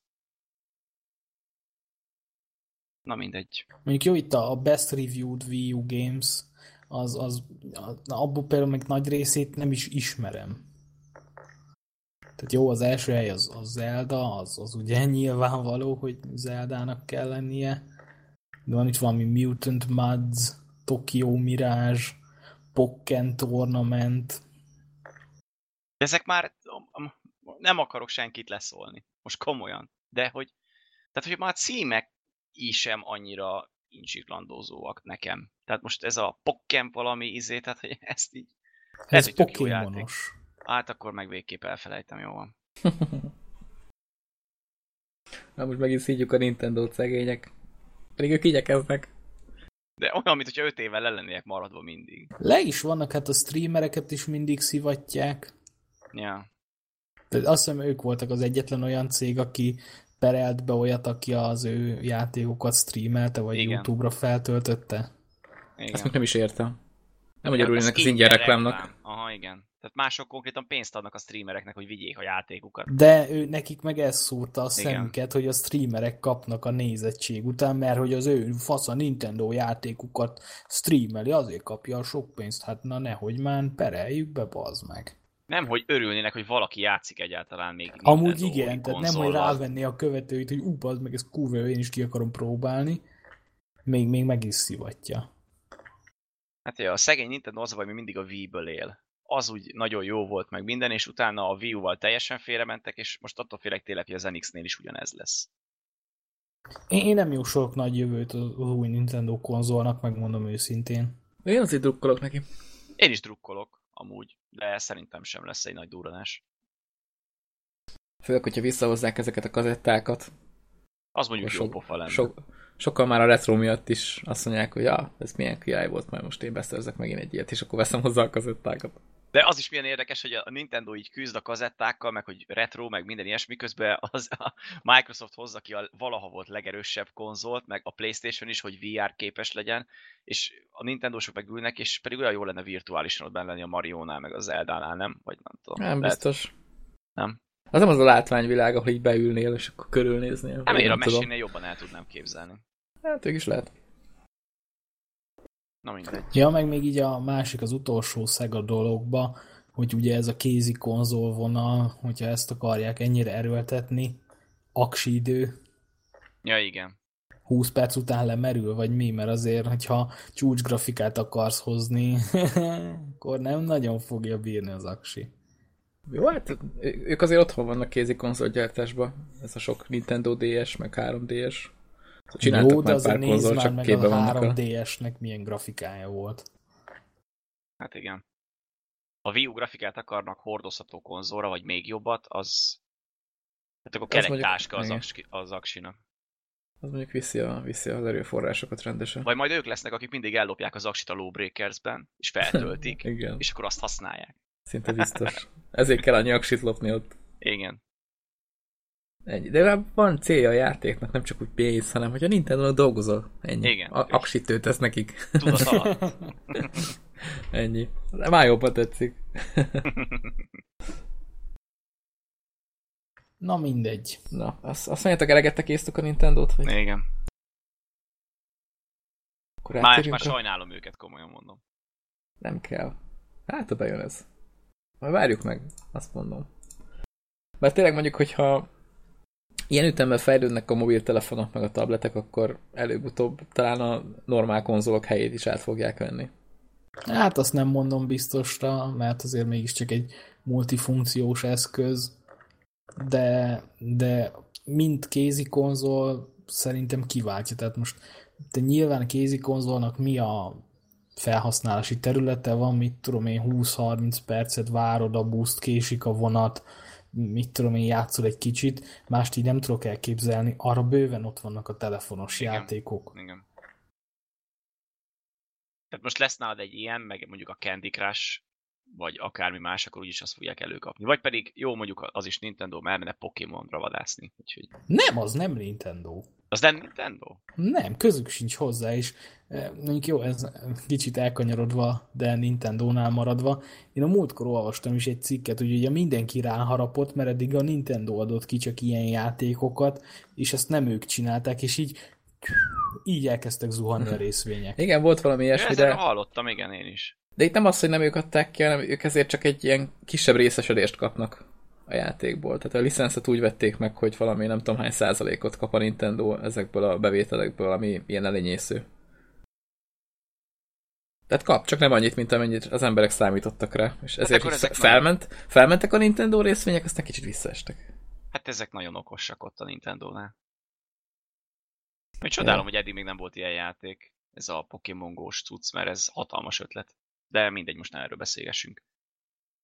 Na mindegy. Mondjuk jó, itt a Best Reviewed Wii U Games, az, az, az abból például meg nagy részét nem is ismerem. Tehát jó, az első hely az, az Zelda, az, az ugye nyilvánvaló, hogy Zeldának kell lennie. De van itt valami Mutant Muds, Tokyo Mirage, Pokken Tournament. Ezek már am- nem akarok senkit leszólni. Most komolyan. De hogy, tehát hogy már címek is sem annyira incsiklandózóak nekem. Tehát most ez a Pokken valami izé, tehát hogy ezt így... Ez játék. Pokémonos. Hát akkor meg végképp elfelejtem, jó van. Na most megint szígyük a Nintendo szegények. Pedig ők igyekeznek. De olyan, mint hogyha 5 évvel le lennének maradva mindig. Le is vannak, hát a streamereket is mindig szivatják. Ja. Tehát azt hiszem ők voltak az egyetlen olyan cég, aki perelt be olyat, aki az ő játékokat streamelte, vagy Igen. YouTube-ra feltöltötte. Ezt Igen. még nem is értem. Nem, hogy örülnének az ingyen ingyen reklámnak. reklám. Aha, igen. Tehát mások konkrétan pénzt adnak a streamereknek, hogy vigyék a játékukat. De ő, nekik meg ez szúrta a Igen. szemüket, hogy a streamerek kapnak a nézettség után, mert hogy az ő fasz a Nintendo játékukat streameli, azért kapja a sok pénzt. Hát na nehogy már pereljük be, bazd meg. Nem, hogy örülnének, hogy valaki játszik egyáltalán még Amúgy Nintendo igen, tehát nem, hogy rávenni a követőit, hogy ú, bazd meg, ez kurva, én is ki akarom próbálni. Még, még meg is szivatja. Hát ja, a szegény Nintendo az a baj, hogy mindig a Wii-ből él. Az úgy nagyon jó volt meg minden, és utána a Wii U-val teljesen félrementek, és most attól félek tényleg, hogy az NX-nél is ugyanez lesz. Én, én nem jósolok nagy jövőt az új Nintendo konzolnak, megmondom őszintén. Én azért drukkolok neki. Én is drukkolok, amúgy, de szerintem sem lesz egy nagy durranás. Főleg, hogyha visszahozzák ezeket a kazettákat. Az mondjuk jó sok- pofa lenne. Sok, sokan már a retro miatt is azt mondják, hogy ja, ez milyen király volt, majd most én beszerzek megint egy ilyet, és akkor veszem hozzá a kazettákat. De az is milyen érdekes, hogy a Nintendo így küzd a kazettákkal, meg hogy retro, meg minden ilyesmi, közben az a Microsoft hozza ki a valaha volt legerősebb konzolt, meg a Playstation is, hogy VR képes legyen, és a Nintendo-sok meg ülnek, és pedig olyan jó lenne virtuálisan ott benne lenni a Mario-nál, meg az Zelda-nál, nem? Vagy nem tudom. Nem Lehet- biztos. Nem? Az nem az a látványvilág, ahol így beülnél, és akkor körülnéznél. Nem, én a mesénél jobban el tudnám képzelni. Hát ők is lehet. Na mindegy. Ja, meg még így a másik, az utolsó szeg a dologba, hogy ugye ez a kézi konzol vonal, hogyha ezt akarják ennyire erőltetni, aksi idő, Ja, igen. 20 perc után lemerül, vagy mi, mert azért, hogyha csúcs grafikát akarsz hozni, akkor nem nagyon fogja bírni az aksi. Jó, hát ők azért otthon vannak kézi konzolgyártásban. Ez a sok Nintendo DS, meg 3DS. Csináltak Jó, de azért nézd már csak meg a vannak a... 3DS-nek milyen grafikája volt. Hát igen. Ha Wii U grafikát akarnak hordozható konzolra, vagy még jobbat, az... Hát akkor kerek mondjuk- táska az, aksi, az aksinak. Az mondjuk viszi, a, viszi az erőforrásokat rendesen. Vagy majd ők lesznek, akik mindig ellopják az aksit a Lawbreakersben, és feltöltik, Igen, és akkor azt használják. szinte biztos. Ezért kell annyi aksit lopni ott. Igen. Ennyi. De van célja a játéknak, nem csak úgy pénz, hanem hogy a nintendo dolgozol. Ennyi. Igen. A- aksit töltesz nekik. Tudat alatt. Ennyi. De már jobban tetszik. Na mindegy. Na, azt, azt mondjátok, elegettek észtük a Nintendo-t? Vagy Igen. akkor Már, már a- sajnálom őket, komolyan mondom. Nem kell. Hát, ha bejön ez. Majd várjuk meg, azt mondom. Mert tényleg mondjuk, hogyha ilyen ütemben fejlődnek a mobiltelefonok meg a tabletek, akkor előbb-utóbb talán a normál konzolok helyét is át fogják venni. Hát azt nem mondom biztosra, mert azért mégiscsak egy multifunkciós eszköz, de, de mint kézi konzol szerintem kiváltja. Tehát most de nyilván kézi konzolnak mi a felhasználási területe van, mit tudom én, 20-30 percet várod a buszt, késik a vonat, mit tudom én, játszol egy kicsit, mást így nem tudok elképzelni, arra bőven ott vannak a telefonos Igen. játékok. Igen. Tehát most lesz nálad egy ilyen, meg mondjuk a Candy Crush, vagy akármi más, akkor úgyis azt fogják előkapni. Vagy pedig, jó, mondjuk az is Nintendo, mert elmenne Pokémonra vadászni. Úgyhogy Nem, az nem Nintendo. az nem Nintendo? Nem, közük sincs hozzá, és eh, mondjuk jó, ez kicsit elkanyarodva, de Nintendo-nál maradva. Én a múltkor olvastam is egy cikket, hogy ugye mindenki ráharapott, mert eddig a Nintendo adott ki csak ilyen játékokat, és ezt nem ők csinálták, és így így elkezdtek zuhanni a részvények. Igen, volt valami ilyesmi, de, hallottam, igen, én is. De itt nem az, hogy nem ők adták ki, hanem ők ezért csak egy ilyen kisebb részesedést kapnak a játékból. Tehát a licenszet úgy vették meg, hogy valami nem tudom hány százalékot kap a Nintendo ezekből a bevételekből, ami ilyen elenyésző. Tehát kap, csak nem annyit, mint amennyit az emberek számítottak rá. És ezért akkor hát ezek felment, felmentek a Nintendo részvények, aztán kicsit visszaestek. Hát ezek nagyon okosak ott a Nintendo-nál. Én csodálom, hogy eddig még nem volt ilyen játék. Ez a Pokémon Go-s cucc, mert ez hatalmas ötlet. De mindegy, most nem erről beszélgessünk.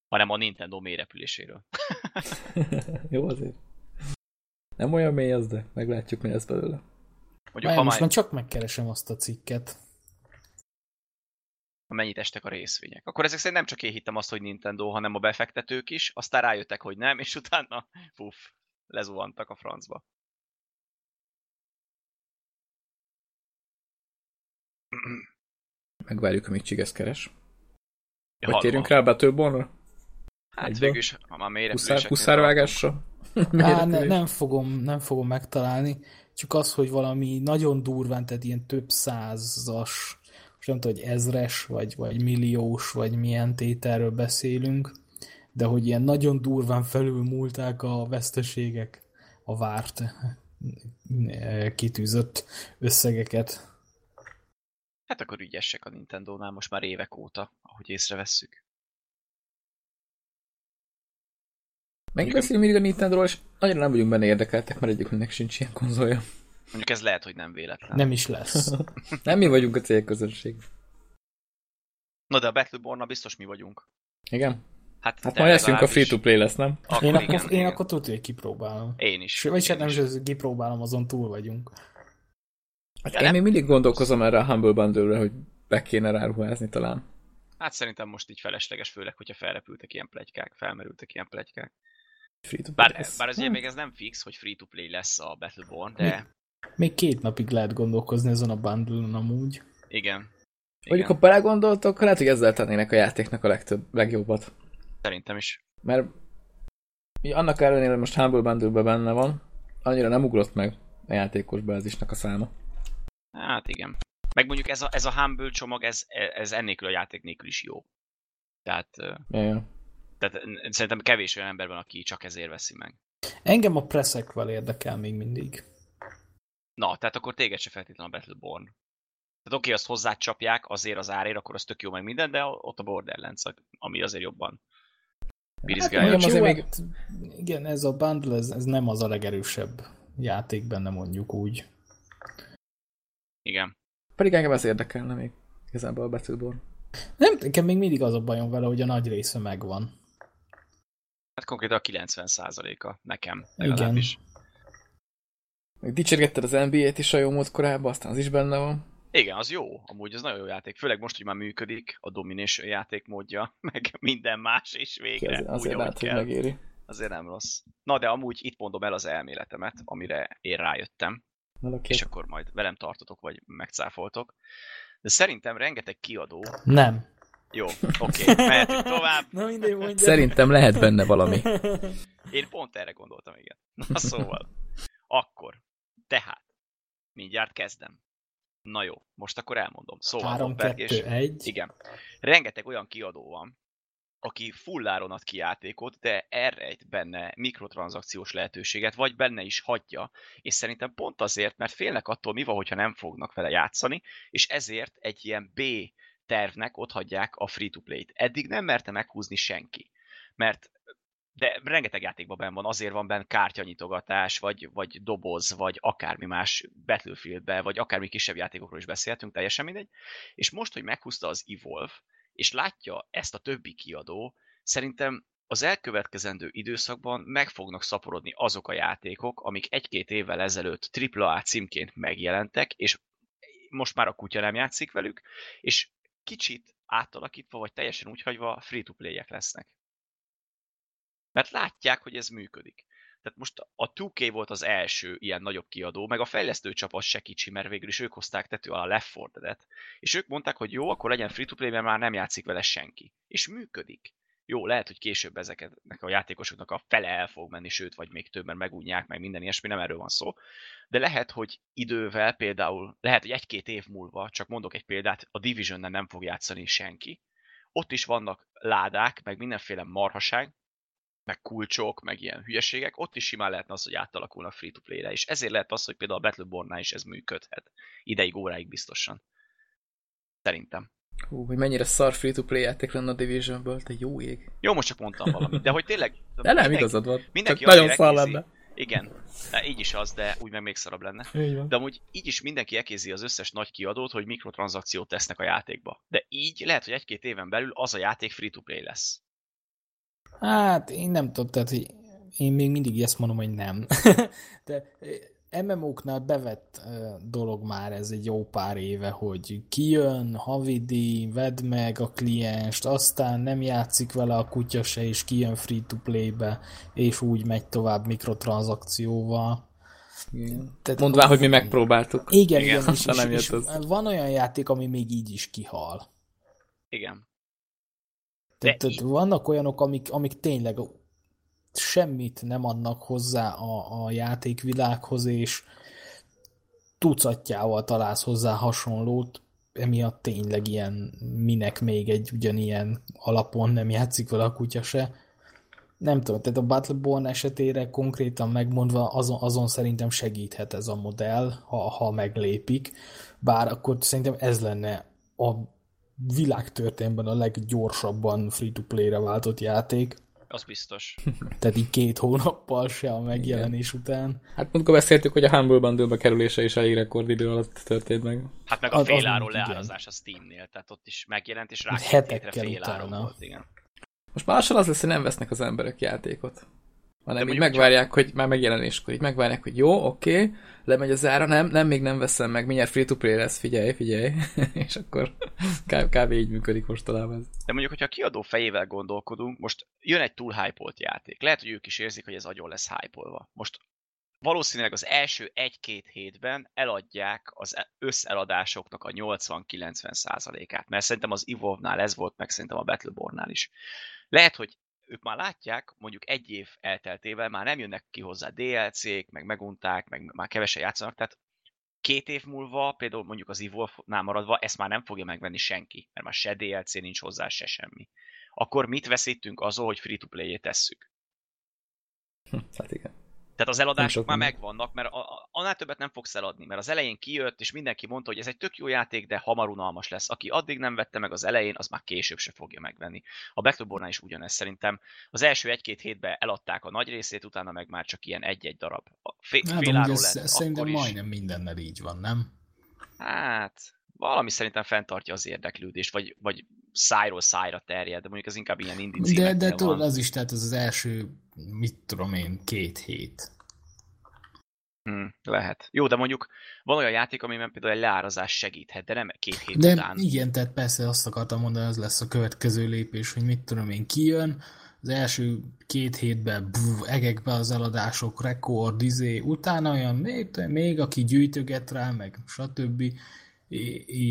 Hanem a Nintendo mélyrepüléséről. Jó azért. Nem olyan mély az, de meglátjuk, mi lesz belőle. Mondjuk, ha most már már csak megkeresem azt a cikket. ha mennyit estek a részvények. Akkor ezek szerint nem csak én hittem azt, hogy Nintendo, hanem a befektetők is, aztán rájöttek, hogy nem, és utána, puff, lezuhantak a francba. Megvárjuk, amíg Csigesz keres. Vagy térjünk rá a Battleborn-ra? Hát végül is, ha már mélyre Huszár, huszárvágásra? Á, ne, nem, fogom, nem fogom megtalálni, csak az, hogy valami nagyon durván, tehát ilyen több százas, most nem tudom, hogy ezres, vagy, vagy milliós, vagy milyen tételről beszélünk, de hogy ilyen nagyon durván felülmúlták a veszteségek a várt kitűzött összegeket. Hát akkor ügyesek a Nintendo-nál most már évek óta, ahogy észrevesszük. Megbeszélünk mindig a Nintendo-ról, és nagyon nem vagyunk benne érdekeltek, mert egyikünknek sincs ilyen konzolja. Mondjuk ez lehet, hogy nem véletlen. Nem is lesz. Nem mi vagyunk a célközönség. Na de a Battleborn biztos mi vagyunk. Igen? Hát, Hát majd leszünk a free-to-play lesz, nem? Akkor Én, igen, akkor, én igen. akkor tudja, hogy kipróbálom. Én is. Vagy hát én nem is, hogy kipróbálom, azon túl vagyunk. Hát én nem? még mindig gondolkozom erre a Humble Bundle-re, hogy be kéne ráruházni talán. Hát szerintem most így felesleges, főleg, hogyha felrepültek ilyen plegykák, felmerültek ilyen plegykák. Bár, lesz. bár az ugye Hm. még ez nem fix, hogy free-to-play lesz a Battleborn, de Még két napig lehet gondolkozni ezen a bundle amúgy. igen. Mondjuk, igen. ha belegondoltok, lehet, hogy ezzel tennének a játéknak a legtöbb, legjobbat. Szerintem is. Mert annak ellenére, hogy most Humble bundle benne van, annyira nem ugrott meg a játékos bázisnak a száma. Hát igen. Meg mondjuk ez a, ez a Humble csomag, ez, ez ennélkül a játék nélkül is jó. Tehát, ja. tehát szerintem kevés olyan ember van, aki csak ezért veszi meg. Engem a preszekvel érdekel még mindig. Na, tehát akkor téged se feltétlenül a Battleborn. Tehát oké, azt hozzácsapják azért az árért, akkor az tök jó meg minden, de ott a Borderlands, ami azért jobban birizgálja. mondjam, Jó, azért még- hát, Igen, ez a bundle, ez, ez nem az a legerősebb játék benne mondjuk úgy. Igen. Pedig engem ez érdekelne még igazából a Battleborn. Nem, nekem még mindig az a bajom vele, hogy a nagy része megvan. Hát konkrétan a 90%-a nekem Igen. legalábbis. Még dicsérgetted az NBA-t is a jó mód korábban, aztán az is benne van. Igen, az jó. Amúgy az nagyon jó játék. Főleg most, hogy már működik a Domination játékmódja, meg minden más is végre. Azért, azért úgy, lehet, hogy megéri. Azért nem rossz. Na, de amúgy itt mondom el az elméletemet, amire én rájöttem, Oké. és akkor majd velem tartotok, vagy megcáfoltok. De szerintem rengeteg kiadó... Nem. Jó, oké, mehetünk tovább. Na mindegy, mondja. Szerintem lehet benne valami. Én pont erre gondoltam, igen. Na szóval. Akkor. Tehát. Mindjárt kezdem. Na jó, most akkor elmondom. Szóval, 3, Hopperg és- 2, 1. Igen. Rengeteg olyan kiadó van, aki fulláron ad ki játékot, de elrejt benne mikrotranszakciós lehetőséget, vagy benne is hagyja, és szerintem pont azért, mert félnek attól, mi van, hogyha nem fognak vele játszani, és ezért egy ilyen B tervnek ott hagyják a free-to-play-t. Eddig nem merte meghúzni senki, mert de rengeteg játékban benn van, azért van benne kártyanyitogatás, vagy, vagy doboz, vagy akármi más Battlefieldbe, vagy akármi kisebb játékokról is beszéltünk, teljesen mindegy. És most, hogy meghúzta az Evolve, és látja ezt a többi kiadó, szerintem az elkövetkezendő időszakban meg fognak szaporodni azok a játékok, amik egy-két évvel ezelőtt AAA címként megjelentek, és most már a kutya nem játszik velük, és kicsit átalakítva, vagy teljesen úgy hagyva free-to-play-ek lesznek. Mert látják, hogy ez működik. Tehát most a 2K volt az első ilyen nagyobb kiadó, meg a fejlesztő csapat se kicsi, mert végül is ők hozták tető alá Left 4 Dead-et. És ők mondták, hogy jó, akkor legyen free-to-play, mert már nem játszik vele senki. És működik. Jó, lehet, hogy később ezeknek a játékosoknak a fele el fog menni, sőt, vagy még többen megúnyják, meg minden ilyesmi, nem erről van szó. De lehet, hogy idővel például, lehet, hogy egy-két év múlva, csak mondok egy példát, a division nem fog játszani senki. Ott is vannak ládák, meg mindenféle marhaság, meg kulcsok, meg ilyen hülyeségek, ott is simán lehetne az, hogy átalakulnak free-to-play-re, és ezért lehet az, hogy például a Battleborn-nál is ez működhet. Ideig, óráig biztosan. Szerintem. Hú, hogy mennyire szar free-to-play játék lenne a Divisionből, te jó ég. Jó, most csak mondtam valamit, de hogy tényleg... De nem, mindenki- igazad van. mindenki Csak nagyon szar lenne. Igen, de így is az, de úgy meg még szarabb lenne. De amúgy így is mindenki elkézi az összes nagy kiadót, hogy mikrotranszakciót tesznek a játékba. De így lehet, hogy egy-két éven belül az a játék free-to-play lesz. Hát én nem tudom, tehát hogy én még mindig ezt mondom, hogy nem. De eh, MMO-knál bevett eh, dolog már ez egy jó pár éve, hogy kijön, havidi, vedd meg a klienst, aztán nem játszik vele a kutya se, és kijön free-to-play-be, és úgy megy tovább mikrotranszakcióval. Igen. Tehát Mondván, hogy mi megpróbáltuk. Igen, Igen, igen, és, és, és van olyan játék, ami még így is kihal. Igen. Tehát, tehát vannak olyanok, amik, amik tényleg semmit nem adnak hozzá a, a játékvilághoz, és tucatjával találsz hozzá hasonlót, emiatt tényleg ilyen, minek még egy ugyanilyen alapon nem játszik vele a kutya se. Nem tudom, tehát a Battleborn esetére konkrétan megmondva azon, azon szerintem segíthet ez a modell, ha, ha meglépik, bár akkor szerintem ez lenne a világtörténetben a leggyorsabban free-to-play-re váltott játék. Az biztos. Tehát így két hónappal se a megjelenés Igen. után. Hát mondjuk beszéltük, hogy a Humble Bundle-be kerülése is elég rekordidő alatt történt meg. Hát meg a féláról leárazás a Steam-nél, tehát ott is megjelent, és rá hetekkel utána. Volt, igen. Most már lassan az lesz, hogy nem vesznek az emberek játékot hanem így megvárják, csak... hogy már megjelenéskor így megvárják, hogy jó, oké, okay, lemegy az ára, nem, nem, még nem veszem meg, mindjárt free-to-play lesz, figyelj, figyelj, és akkor kb. így működik mostanában ez. De mondjuk, hogyha a kiadó fejével gondolkodunk, most jön egy túl hype játék. Lehet, hogy ők is érzik, hogy ez agyon lesz hype Most valószínűleg az első egy-két hétben eladják az e- összeladásoknak a 80-90 százalékát, mert szerintem az Evolve-nál ez volt, meg szerintem a Battleborn-nál is. Lehet, hogy ők már látják, mondjuk egy év elteltével már nem jönnek ki hozzá DLC-k, meg megunták, meg már kevesen játszanak, tehát két év múlva, például mondjuk az Evolve-nál maradva, ezt már nem fogja megvenni senki, mert már se DLC nincs hozzá, se semmi. Akkor mit veszítünk azon, hogy free-to-play-ét tesszük? Hm, hát igen. Tehát az eladások már megvannak, mert annál többet nem fogsz eladni, mert az elején kijött, és mindenki mondta, hogy ez egy tök jó játék, de hamar unalmas lesz. Aki addig nem vette meg az elején, az már később se fogja megvenni. A Battleborn is ugyanez szerintem. Az első egy-két hétben eladták a nagy részét, utána meg már csak ilyen egy-egy darab. Fél, hát, fél ez, lett, szerintem is. majdnem mindennel így van, nem? Hát, valami szerintem fenntartja az érdeklődést, vagy, vagy szájról szájra terjed, de mondjuk az inkább ilyen indi De, de tudod, az is, tehát az az első, mit tudom én, két hét. Hmm, lehet. Jó, de mondjuk van olyan játék, amiben például egy leárazás segíthet, de nem két hét de után. igen, tehát persze azt akartam mondani, az lesz a következő lépés, hogy mit tudom én, kijön, az első két hétben bú, egekbe az eladások, rekord, izé, utána olyan még, még aki gyűjtöget rá, meg stb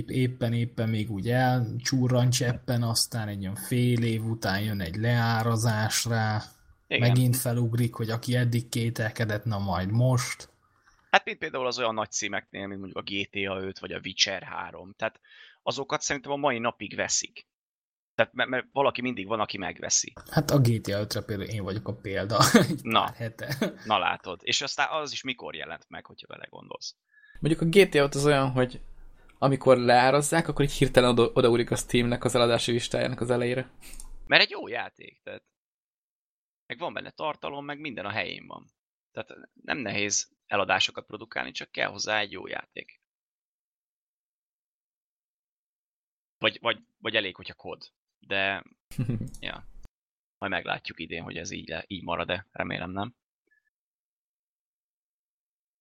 éppen éppen még úgy elcsúrran cseppen, aztán egy olyan fél év után jön egy leárazás rá, Igen. megint felugrik, hogy aki eddig kételkedett, na majd most. Hát mint például az olyan nagy címeknél, mint mondjuk a GTA 5 vagy a Witcher 3. Tehát azokat szerintem a mai napig veszik. Tehát mert, mert valaki mindig van, aki megveszi. Hát a GTA 5-re például én vagyok a példa. na, hete. na látod. És aztán az is mikor jelent meg, hogyha vele gondolsz. Mondjuk a GTA 5 az olyan, hogy amikor leárazzák, akkor így hirtelen oda, odaúrik a Steamnek az eladási listájának az elejére. Mert egy jó játék, tehát meg van benne tartalom, meg minden a helyén van. Tehát nem nehéz eladásokat produkálni, csak kell hozzá egy jó játék. Vagy, vagy, vagy elég, hogyha kod. De, ja. Majd meglátjuk idén, hogy ez így, így marad-e. Remélem nem.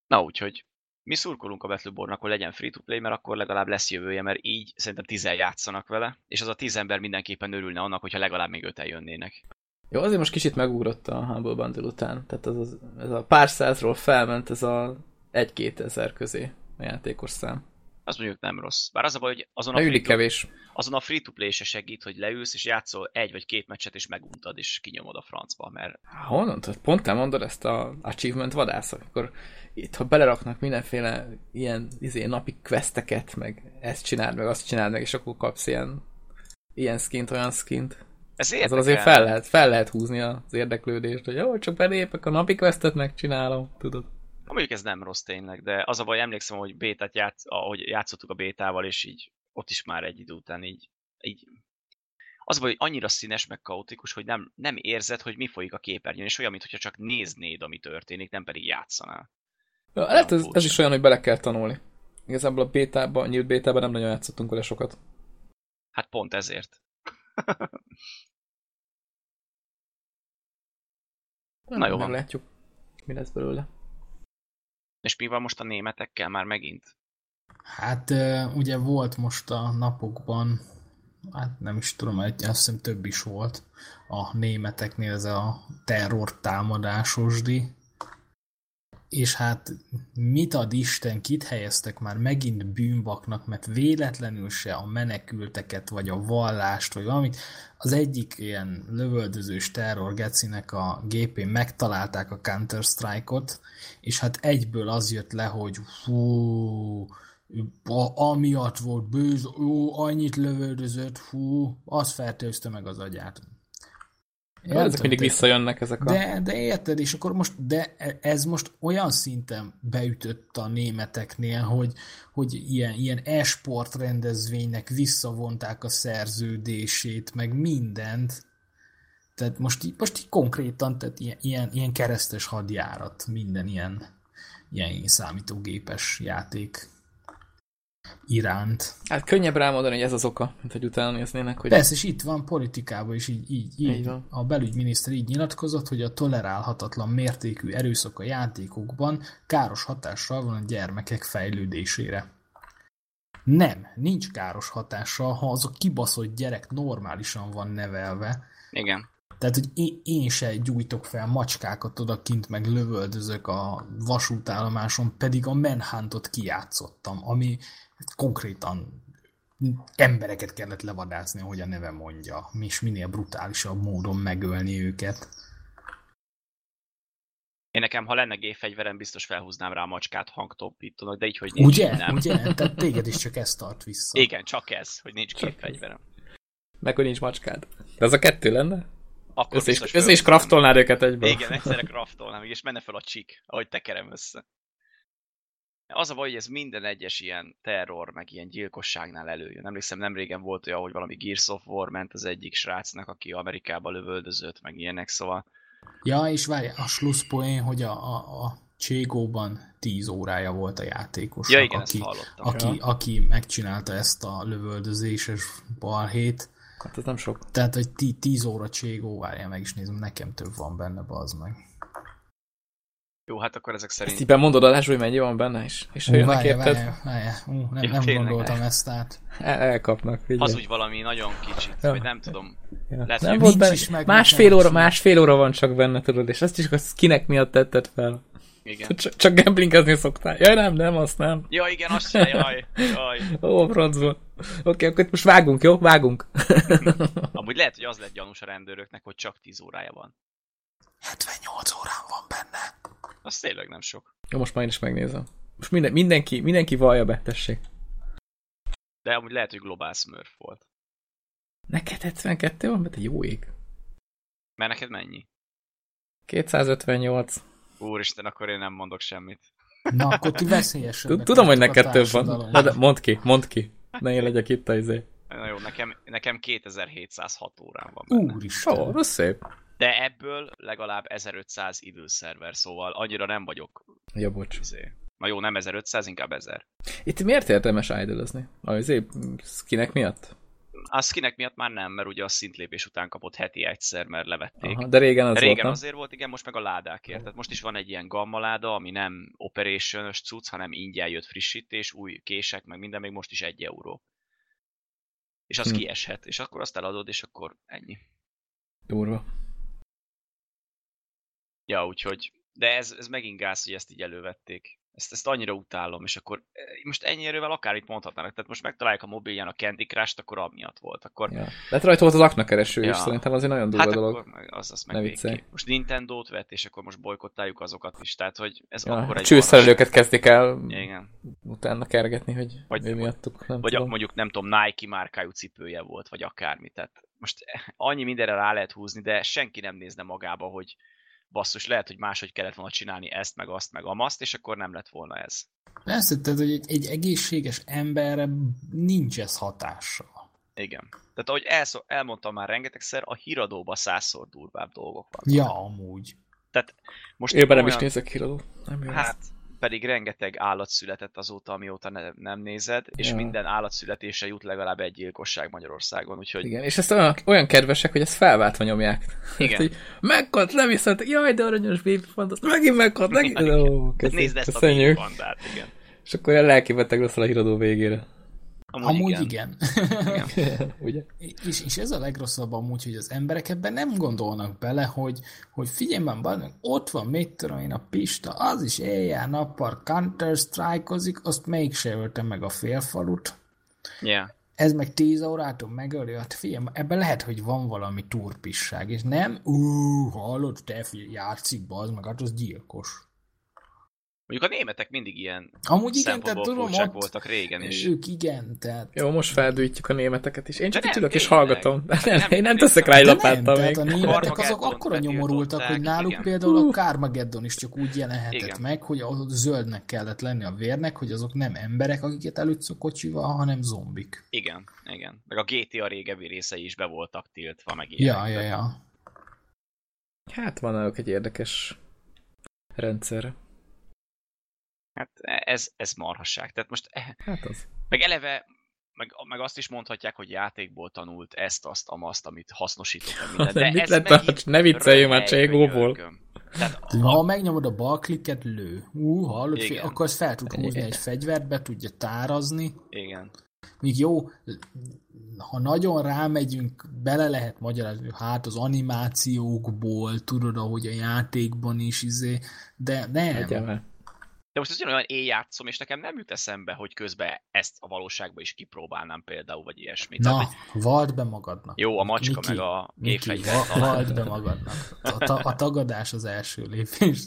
Na úgyhogy mi szurkolunk a Battleborn-nak, hogy legyen free-to-play, mert akkor legalább lesz jövője, mert így szerintem tizen játszanak vele, és az a tíz ember mindenképpen örülne annak, hogyha legalább még öten jönnének. Jó, azért most kicsit megugrott a Humble Bundle után, tehát az, az, ez a pár százról felment ez a egy-két ezer közé a játékos szám. Az mondjuk nem rossz. Bár az a baj, hogy azon a, free kevés. azon a free-to-play se segít, hogy leülsz, és játszol egy vagy két meccset, és meguntad, és kinyomod a francba, mert... Honnan? Pont te mondod ezt a achievement vadász, akkor itt, ha beleraknak mindenféle ilyen izé, napi questeket, meg ezt csináld, meg azt csináld meg, és akkor kapsz ilyen, ilyen skint, olyan skint. Ez Azon azért fel lehet, fel lehet húzni az érdeklődést, hogy jó, csak belépek a napi questet, megcsinálom, tudod. Ha mondjuk ez nem rossz tényleg, de az a baj, emlékszem, hogy bétát játsz, ahogy játszottuk a bétával, és így ott is már egy idő után így, így az vagy, annyira színes, meg kaotikus, hogy nem, nem érzed, hogy mi folyik a képernyőn, és olyan, mintha csak néznéd, ami történik, nem pedig játszanál. Ja, lehet ez, ez, is olyan, hogy bele kell tanulni. Igazából a bétában, a nyílt bétában nem nagyon játszottunk vele sokat. Hát pont ezért. Na jó, meglátjuk, mi lesz belőle. És mi van most a németekkel már megint? Hát ugye volt most a napokban, hát nem is tudom, egy, azt hiszem több is volt a németeknél ez a terror támadásosdi, és hát mit ad Isten, kit helyeztek már megint bűnbaknak, mert véletlenül se a menekülteket, vagy a vallást, vagy valamit. Az egyik ilyen lövöldözős terror gecinek a gépén megtalálták a Counter-Strike-ot, és hát egyből az jött le, hogy hú, amiatt volt bőz, ó, annyit lövöldözött, hú, az fertőzte meg az agyát. Ja, ezek mindig visszajönnek ezek a... De, de érted, és akkor most, de ez most olyan szinten beütött a németeknél, hogy, hogy ilyen, ilyen e-sport rendezvénynek visszavonták a szerződését, meg mindent. Tehát most, most így konkrétan, tehát ilyen, ilyen, ilyen keresztes hadjárat, minden ilyen, ilyen számítógépes játék iránt. Hát könnyebb rámondani, hogy ez az oka, mint hogy utána néznének. Hogy... Persze, és itt van politikában is így, így, így, így van. a belügyminiszter így nyilatkozott, hogy a tolerálhatatlan mértékű erőszak a játékokban káros hatással van a gyermekek fejlődésére. Nem, nincs káros hatással, ha az a kibaszott gyerek normálisan van nevelve. Igen. Tehát, hogy én, én se gyújtok fel macskákat odakint, meg lövöldözök a vasútállomáson, pedig a Manhuntot kijátszottam, ami konkrétan embereket kellett levadászni, ahogy a neve mondja, és minél brutálisabb módon megölni őket. Én nekem, ha lenne gépfegyverem, biztos felhúznám rá a macskát hangtompítónak, de így, hogy nincs, Ugye? nem. Ugye? Tehát téged is csak ez tart vissza. Igen, csak ez, hogy nincs gépfegyverem. Meg, hogy nincs macskád. De az a kettő lenne? Akkor össze is, össze is kraftolnád őket egyből. Igen, egyszerre kraftolnám, és menne fel a csik, ahogy tekerem össze. Az a baj, hogy ez minden egyes ilyen terror, meg ilyen gyilkosságnál előjön. Emlékszem, nem régen volt olyan, hogy valami Gears of War ment az egyik srácnak, aki Amerikába lövöldözött, meg ilyenek, szóval... Ja, és várj, a slusszpoén, hogy a, a, a Cségóban 10 órája volt a játékos. Ja, igen, aki. Aki, Ja. aki megcsinálta ezt a lövöldözéses balhét. Hát ez nem sok. Tehát, hogy 10 óra Cségó, várjál, meg is nézem, nekem több van benne, bazd meg. Jó, hát akkor ezek Ezt szerint... így bemondod adásba, hogy mennyi van benne is? És ha Ú, jönnek érted. Ú, nem, Ja, nem gondoltam ezt át. el- elkapnak. Figyelj. Az úgy valami nagyon kicsit, Ja. vagy nem tudom. Ja. Lehet, nem hogy volt benne, is meg másfél óra, sem. másfél óra van csak benne, tudod, és ezt is a kinek miatt tetted fel. Igen. Csak, csak gamblingezni szoktál. Jaj, nem, nem, azt nem. Ja, igen, azt se, jaj, jaj. Ó, francba. Oké, akkor itt most vágunk, jó? Vágunk. Amúgy lehet, hogy az lett gyanús a rendőröknek, hogy csak 10 órája van. 78 órán van benne. Az tényleg nem sok. Jó, most már én is megnézem. Most minden, mindenki, mindenki vallja be, tessék. De amúgy lehet, hogy globál smurf volt. Neked 72 van, mert te jó ég. Mert neked mennyi? 258. Úristen, akkor én nem mondok semmit. Na, akkor ti veszélyesebbek. Tudom, hogy neked több van. Na, de mondd ki, mondd ki. Ne én legyek itt a izé. Na jó, nekem, nekem 2706 órán van benne. Úristen. Ó, az szép. De ebből legalább 1500 időszerver, szóval annyira nem vagyok. Ja, bocs. Izé. Na jó, nem 1500, inkább 1000. Itt miért érdemes idolozni? A izé, skinek miatt? A skinek miatt már nem, mert ugye a szintlépés után kapott heti egyszer, mert levették. Aha, de régen az De volt, régen nem? azért volt, igen, most meg a ládákért. Tehát most is van egy ilyen gamma láda, ami nem operation cucc, hanem ingyen jött frissítés, új kések, meg minden, még most is egy euró. És az Hm. kieshet, és akkor azt eladod, és akkor ennyi. Durva. Ja, úgyhogy, de ez, ez megint gáz, hogy ezt így elővették. Ezt, ezt annyira utálom, és akkor eh, most ennyi erővel akár itt mondhatnának. Tehát most megtalálják a mobilján a Candy Crush-t, akkor amiatt volt. Akkor Ja. Lehet rajta volt az aknakereső ja. Is, szerintem az egy nagyon durva hát dolog. akkor az, az meg. Most Nintendo-t vett, és akkor most bolykottáljuk azokat is. Tehát, hogy ez Ja, akkor a egy csőszerelőket kezdik el. Igen. utána kergetni, hogy Vagy- ő miattuk, nem Vagy tudom. mondjuk nem tudom, Nike márkájú cipője volt, vagy akármi. Tehát most annyi mindenre rá lehet húzni, de senki nem nézne magába, hogy basszus, lehet, hogy máshogy kellett volna csinálni ezt, meg azt, meg amaszt, és akkor nem lett volna ez. Persze, tehát, hogy egy, egy egészséges emberre nincs ez hatással. Igen. Tehát ahogy elszó, elmondtam már rengetegszer, a híradóban százszor durvább dolgok vannak. Ja, amúgy. Tehát most Én nem is olyan- nézek híradót. Nem jó Hát, pedig rengeteg állat született azóta, amióta ne, nem nézed, és Ja. minden állatszületése jut legalább egy gyilkosság Magyarországon, úgyhogy Igen, és ezt olyan, olyan kedvesek, hogy ezt felváltva nyomják. Igen. hogy meghalt, leviszont, jaj, de aranyos baby fantasz, megint meghalt, megint, Igen. ó, Hát köszönjük, nézd ezt a bandát, igen. És akkor ilyen lelkibeteg leszel a híradó végére. Amúgy, amúgy igen. igen. igen. Ugye? És, és ez a legrosszabb amúgy, hogy az emberek ebben nem gondolnak bele, hogy, hogy figyelj már, ott van, mit tudom én, a Pista, az is éjjel-nappal Counter-Strike-ozik, azt mégse ölte meg a félfalut. Yeah. Ez meg 10 órától megöli, hát figyelj, ebben lehet, hogy van valami turpisság, és nem, ú, hallod, te figyelj, játszik, bazd meg, hát az gyilkos. Mondjuk a németek mindig ilyen Amúgy igen, tehát tudom, ott voltak régen is. Ők igen, tehát... Jó, most feldújtjuk a németeket is. Én csak nem, ülök és hallgatom. De Nem, nem, én nem teszek rá egy lapáttal még. tehát a németek azok akkora nyomorultak, hogy náluk igen. például a Carmageddon is csak úgy jelenhetett Igen. meg, hogy ahol zöldnek kellett lenni a vérnek, hogy azok nem emberek, akiket a kocsival, hanem zombik. Igen, igen. Meg a GTA régebbi részei is be voltak tiltva, meg ilyenek. Ja, ja, ja. Hát van náluk egy érdekes rendszer. Hát ez, ez marhasság. Tehát most, eh, Hát az. meg eleve, meg, meg azt is mondhatják, hogy játékból tanult ezt, azt, amazt, amit hasznosított, minden. Nem, mit ez lett megint a- ne vicceljünk már Cségóból. Tehát, Ha megnyomod a bal klikket, lő. Ú, hallod, fél, akkor az fel tud húzni egy fegyvert, be tudja tárazni. igen. Míg jó, ha nagyon rámegyünk, bele lehet magyarázni, hát az animációkból, tudod, ahogy a játékban is, izé, de nem. Legyen már. De most ez olyan én játszom, és nekem nem jut eszembe, hogy közben ezt a valóságban is kipróbálnám például, vagy ilyesmi. Na, Tehát, hogy vald be magadnak. jó, a macska Miki, meg a gépfegyver. va- vald be magadnak. A, ta- a tagadás az első lépés.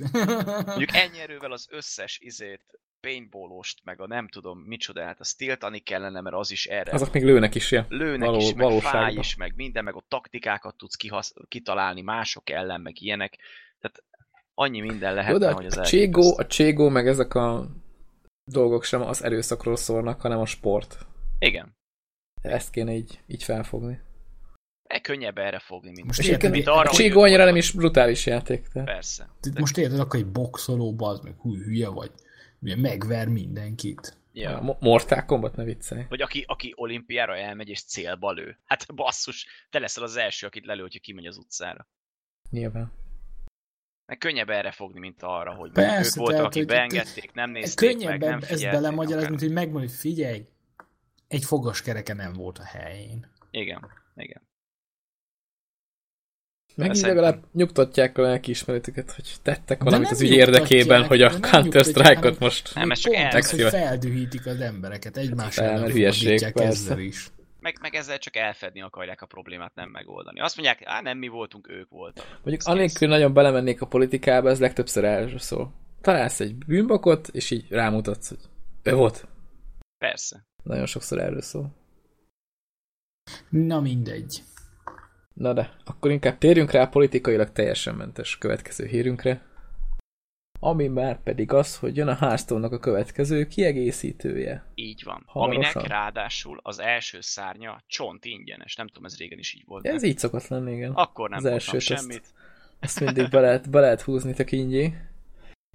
Mondjuk ennyi erővel az összes izét, paintballost, meg a nem tudom micsodát, azt tiltani kellene, mert az is erre Azok még lőnek is, ja. lőnek való- is, meg fáj valóságban. is, meg minden, meg ott taktikákat tudsz kihasz, kitalálni mások ellen, meg ilyenek. Tehát annyi minden de hogy az a cségó, a cségó, meg ezek a dolgok sem az erőszakról szólnak, hanem a sport. Igen. Ezt kéne így, így felfogni. E könnyebb erre fogni, mint, Most érted, mint arra, a cségó annyira nem is brutális játék. De... Persze. Itt most érted, akkor egy boxoló, bazd meg, hű, hülye vagy. Ugye megver mindenkit. Ja. A Mo- Mortal Kombat ne viccelj. Vagy aki, aki olimpiára elmegy és célba lő. Hát basszus, te leszel az első, akit lelő, hogyha kimegy az utcára. Nyilván. Meg könnyebb erre fogni, mint arra, hogy Persze, ők voltak, akik beengedték, nem nézték Könnyebb meg, nem ezt belemagyarázni, mint hogy megmondani, hogy figyelj, egy fogaskereke nem volt a helyén. Igen, igen. Meg így Szerintem- legalább nyugtatják a lelkiismeretüket, hogy tettek valamit nem az ügy érdekében, hogy a nem Counter-Strike-ot most... Nem, ez Pont csak az, hogy feldühítik az embereket egymás Fel, ellen mert hülyeség, ezzel is. Meg, meg ezzel csak elfedni akarják a problémát, nem megoldani. Azt mondják, á, nem mi voltunk, ők voltak. Mondjuk anélkül nagyon belemennék a politikába, ez legtöbbször erről szól. Találsz egy bűnbakot, és így rámutatsz, hogy ő volt. Persze. Nagyon sokszor erről szól. Na mindegy. Na de, akkor inkább térjünk rá a politikailag teljesen mentes következő hírünkre. Ami már pedig az, hogy jön a Hearthstone-nak a következő kiegészítője. Így van. Hamarosan. Aminek ráadásul az első szárnya csont ingyenes. Nem tudom, ez régen is így volt. Ez de így szokott lenni, igen. Akkor nem az elsőt azt- semmit. Ezt mindig be lehet, be lehet húzni tök ingyi.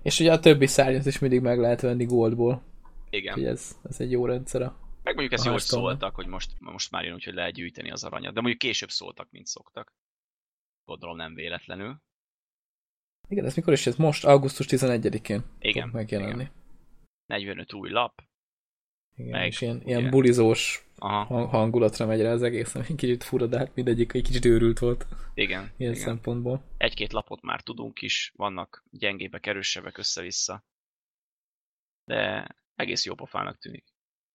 És ugye a többi szárnyat is mindig meg lehet venni goldból. Igen. Úgyhogy ez, ez egy jó rendszer. a- Meg mondjuk ezt jól szóltak, hogy most, most már jön úgy, hogy lehet gyűjteni az aranyat. De mondjuk később szóltak, mint szoktak. Gondolom nem véletlenül. Igen, ez mikor is ez? Most, augusztus 11-én Igen, megjelenni. igen. 45 új lap. Igen, Meg, és ilyen, ilyen bulizós Aha, hang- hangulatra megy rá az egész, ami kicsit fura, de hát mindegyik egy kicsit őrült volt igen. ilyen igen. szempontból. Egy-két lapot már tudunk is, vannak gyengébbek, erősebbek össze-vissza. De egész jó pofának tűnik.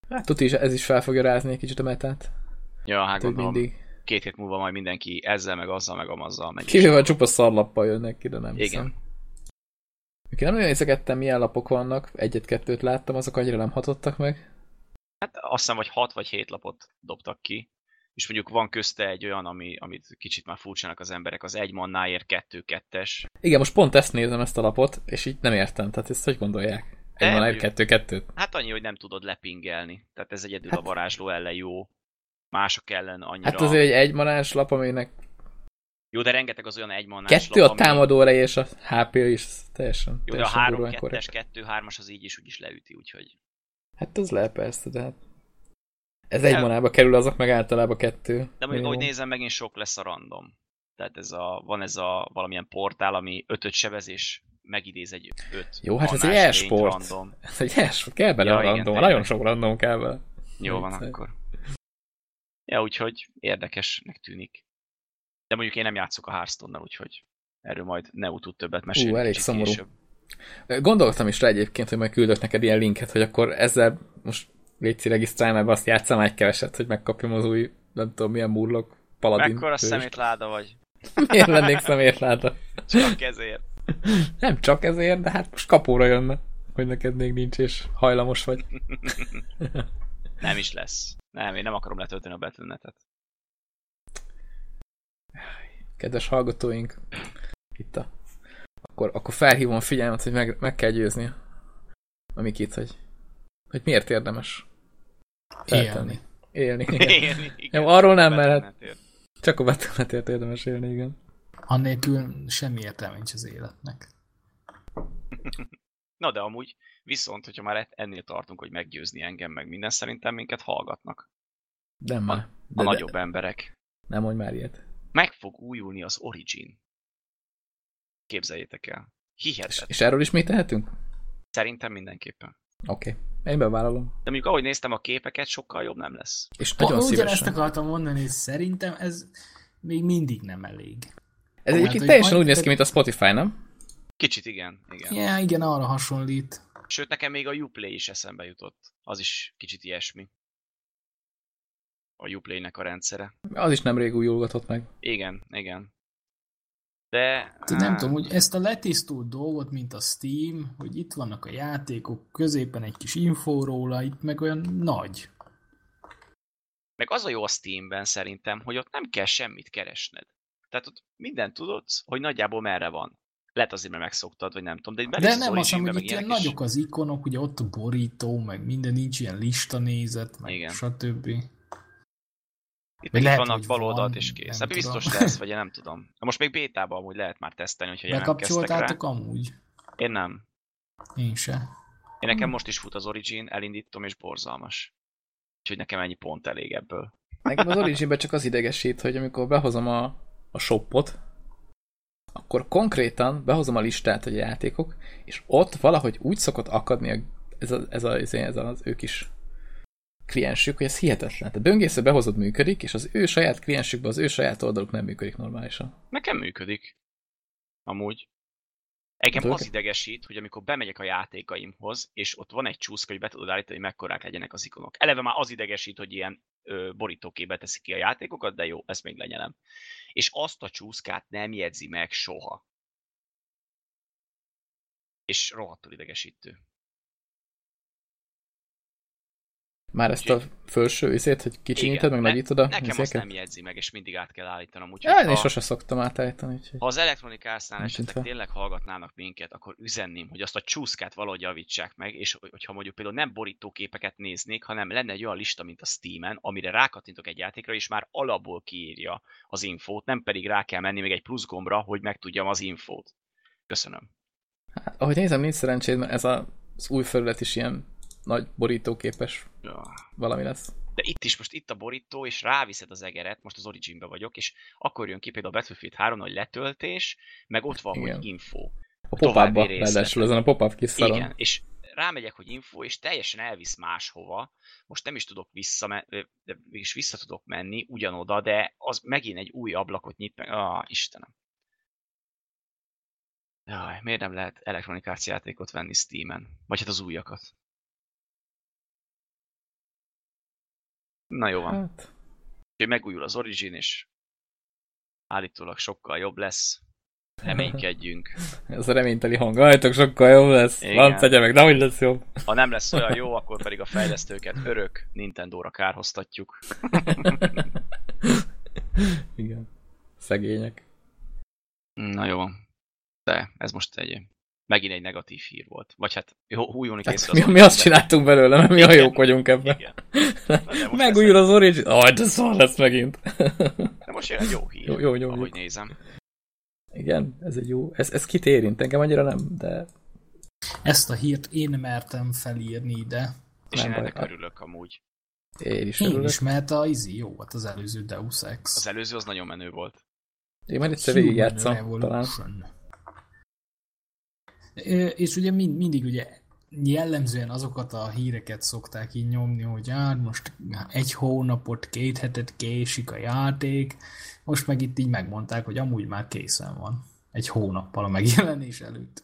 Hát tuti is, ez is fel fogja rázni egy kicsit a metát. Ja, hát Hát, gondolom, mindig. Két hét múlva majd mindenki ezzel, meg azzal, meg amazzal megy. Kivéve csupa szarlappal jönnek ki, de nem Igen. hiszem. Mikor nem nagyon nézegettem, milyen lapok vannak, egyet-kettőt láttam, azok annyira nem hatottak meg. Hát azt hiszem, hogy 6 vagy 7 lapot dobtak ki, és mondjuk van közte egy olyan, ami, amit kicsit már furcsának az emberek, az egy mannáért 2-2-es. Igen, most pont ezt nézem, ezt a lapot, és így nem értem, tehát ezt hogy gondolják? Egy egy kettő-kettőt. Hát annyi, hogy nem tudod lepingelni. Tehát ez egyedül Hát- a varázsló ellen jó. Mások ellen annyira... Hát azért egy egymanás lap, aminek Jó, de rengeteg az olyan egymannás kettő lap, a támadó ereje, és a HP is teljesen, Jó, de a teljesen 3 durván 2 korrekt. 2 3-as az így is úgyis leüti, úgyhogy... Hát az lehet persze, de hát ez egy manába kerül, azok meg általában kettő. De mondjuk, ahogy nézem, megint sok lesz a random. Tehát ez a, van ez a valamilyen portál, ami ötöt sebezés megidéz egy öt Jó, hát ez egy e-sport. Ez egy első, kell bele Ja, a igen, random, tényleg. nagyon sok random kell bele. Jó van akkor. Ja, úgyhogy érdekesnek tűnik. De mondjuk én nem játszok a Hearthstone-nal, úgyhogy erről majd Neu tud többet mesélni. Ú, elég szomorú. később. Gondoltam is rá egyébként, hogy majd küldök neked ilyen linket, hogy akkor ezzel most légy regisztrálj, mert azt játszam egy keveset, hogy megkapjam az új, nem tudom milyen murlok, paladin. Mekkora szemétláda vagy? Miért lennék szemétláda? Csak ezért. Nem csak ezért, de hát most kapóra jönne, hogy neked még nincs, és hajlamos vagy. Nem is lesz. Nem, én nem akarom letölteni a Battle.net-et. Kedves hallgatóink, itt a... Akkor, akkor felhívom a figyelmet, hogy meg, meg kell győzni a Mikit, hogy, hogy miért érdemes feltenni. Élni. Élni. igen. Élni, igen. Jó, arról nem, mert csak a Battle.net-ért érdemes élni, igen. Annélkül semmi értelme nincs az életnek. Na de amúgy, viszont, hogyha már ennél tartunk, hogy meggyőzni engem, meg minden, szerintem minket hallgatnak. Nem már. A De, de, nagyobb emberek. nem mondj már ilyet. Meg fog újulni az Origin. Képzeljétek el. És, Hihetetlen. és erről is mit tehetünk? Szerintem mindenképpen. Oké. Okay. Én bevállalom. De mondjuk ahogy néztem a képeket, sokkal jobb nem lesz. És Nagyon Ugyanezt szívesen. akartam mondani, hogy szerintem ez még mindig nem elég. Ez egyébként teljesen úgy néz ki, mint a Spotify, nem? Kicsit igen, igen. Ja, igen, arra hasonlít. Sőt, nekem még a Uplay is eszembe jutott. Az is kicsit ilyesmi. A Uplay-nek a rendszere. Az is nemrég újulgatott meg. Igen, igen. De... Tehát nem á, tudom, hogy ezt a letisztult dolgot, mint a Steam, hogy itt vannak a játékok, középen egy kis infó róla, itt meg olyan nagy. Meg az a jó a Steamben szerintem, hogy ott nem kell semmit keresned. Tehát ott mindent tudod, hogy nagyjából merre van. Lehet azért, mert megszoktad, vagy nem tudom. De, De nem mondom, hogy itt ilyen nagyok az ikonok, ugye ott a borító, meg minden nincs ilyen lista nézet, meg Igen. stb. Itt meg lehet, vannak bal van, oldalt és kész. Hát biztos lesz, vagy én nem tudom. Na most még bétában amúgy lehet már tesztelni, hogyha rá. Bekapcsoltátok amúgy? Én nem. Én se. Én nekem most is fut az Origin, elindítom és borzalmas. Úgyhogy nekem ennyi pont elég ebből. Nekem az Originben csak az idegesít, hogy amikor behozom a, a shopot, akkor konkrétan behozom a listát, hogy a játékok, és ott valahogy úgy szokott akadni a, ez, a, ez, a, ez, a, ez az ő kis kliensük, hogy ez hihetetlen. Tehát böngészve behozod működik, és az ő saját kliensükben az ő saját oldaluk nem működik normálisan. Nekem működik. Amúgy. Engem az ők- idegesít, hogy amikor bemegyek a játékaimhoz, és ott van egy csúszka, hogy be tudod állítani, hogy mekkorák legyenek az ikonok. Eleve már az idegesít, hogy ilyen borítókébe teszik ki a játékokat, de jó, ezt még lenyelem. És azt a csúszkát nem jegyzi meg soha. És rohadtul idegesítő. Már ezt a felső izét, hogy kicsinyíted, meg nagyítod a Nekem azt izéket? nem jegyzi meg, és mindig át kell állítanom. Úgyhogy Ja, én ha- sose szoktam átállítani, úgyhogy... Ha az Nincs esetleg nyitva. tényleg hallgatnának minket, akkor üzenném, hogy azt a csúszkát valahogy javítsák meg, és hogyha mondjuk például nem borítóképeket néznék, hanem lenne egy olyan lista, mint a Steam-en, amire rákattintok egy játékra, és már alapból kiírja az infót, nem pedig rá kell menni még egy plusz gombra, hogy megtudjam az infót. Köszönöm. Hát, ahogy nézem, nincs szerencséd, mert ez a, az új felület is ilyen nagy borítóképes Ja. valami lesz. De itt is most itt a borító, és ráviszed az egeret, most az Originbe vagyok, és akkor jön ki például a Battlefield 3 hogy letöltés, meg ott van, Igen. hogy info. A pop-upba, ráadásul ezen a pop-up kis szaron. Igen, és rámegyek, hogy info, és teljesen elvisz máshova. Most nem is tudok vissza, de mégis vissza tudok menni ugyanoda, de az megint egy új ablakot nyit meg. Ah, Istenem. Jaj, miért nem lehet Electronic Arts játékot venni Steam-en? Vagy hát az újakat. Na jó van. Hát, Úgyhogy megújul az Origin, és állítólag sokkal jobb lesz. Reménykedjünk. ez a reményteli hang. Ajtok, sokkal jobb lesz. Van tegye meg, de hogy lesz jobb. Ha nem lesz olyan jó, akkor pedig a fejlesztőket örök Nintendo-ra kárhoztatjuk. Igen. Szegények. Na jó. De ez most egy megint egy negatív hír volt. Vagy hát jó, újulni készül Hát, az mi, mi azt csináltunk belőle, mert mi a Igen. jók vagyunk ebben. Igen. Megújul az Origin. Aj, de szar lesz megint. De most jön egy jó hír, Jó, jó, jó, ahogy jó. nézem. Igen, ez egy jó. Ez, ez kit érint? Engem annyira nem, de Ezt a hírt én mertem felírni ide. És Nem én ennek örülök amúgy. én is Én örülök. is, mert a Izi jó volt az előző Deus Ex. Az előző az nagyon menő volt. Én majd egyszer Human végigjátszom, talán. Revolution. És ugye mind, mindig ugye jellemzően azokat a híreket szokták így nyomni, hogy hát most egy hónapot, két hetet késik a játék, most meg itt így megmondták, hogy amúgy már készen van. Egy hónappal a megjelenés előtt.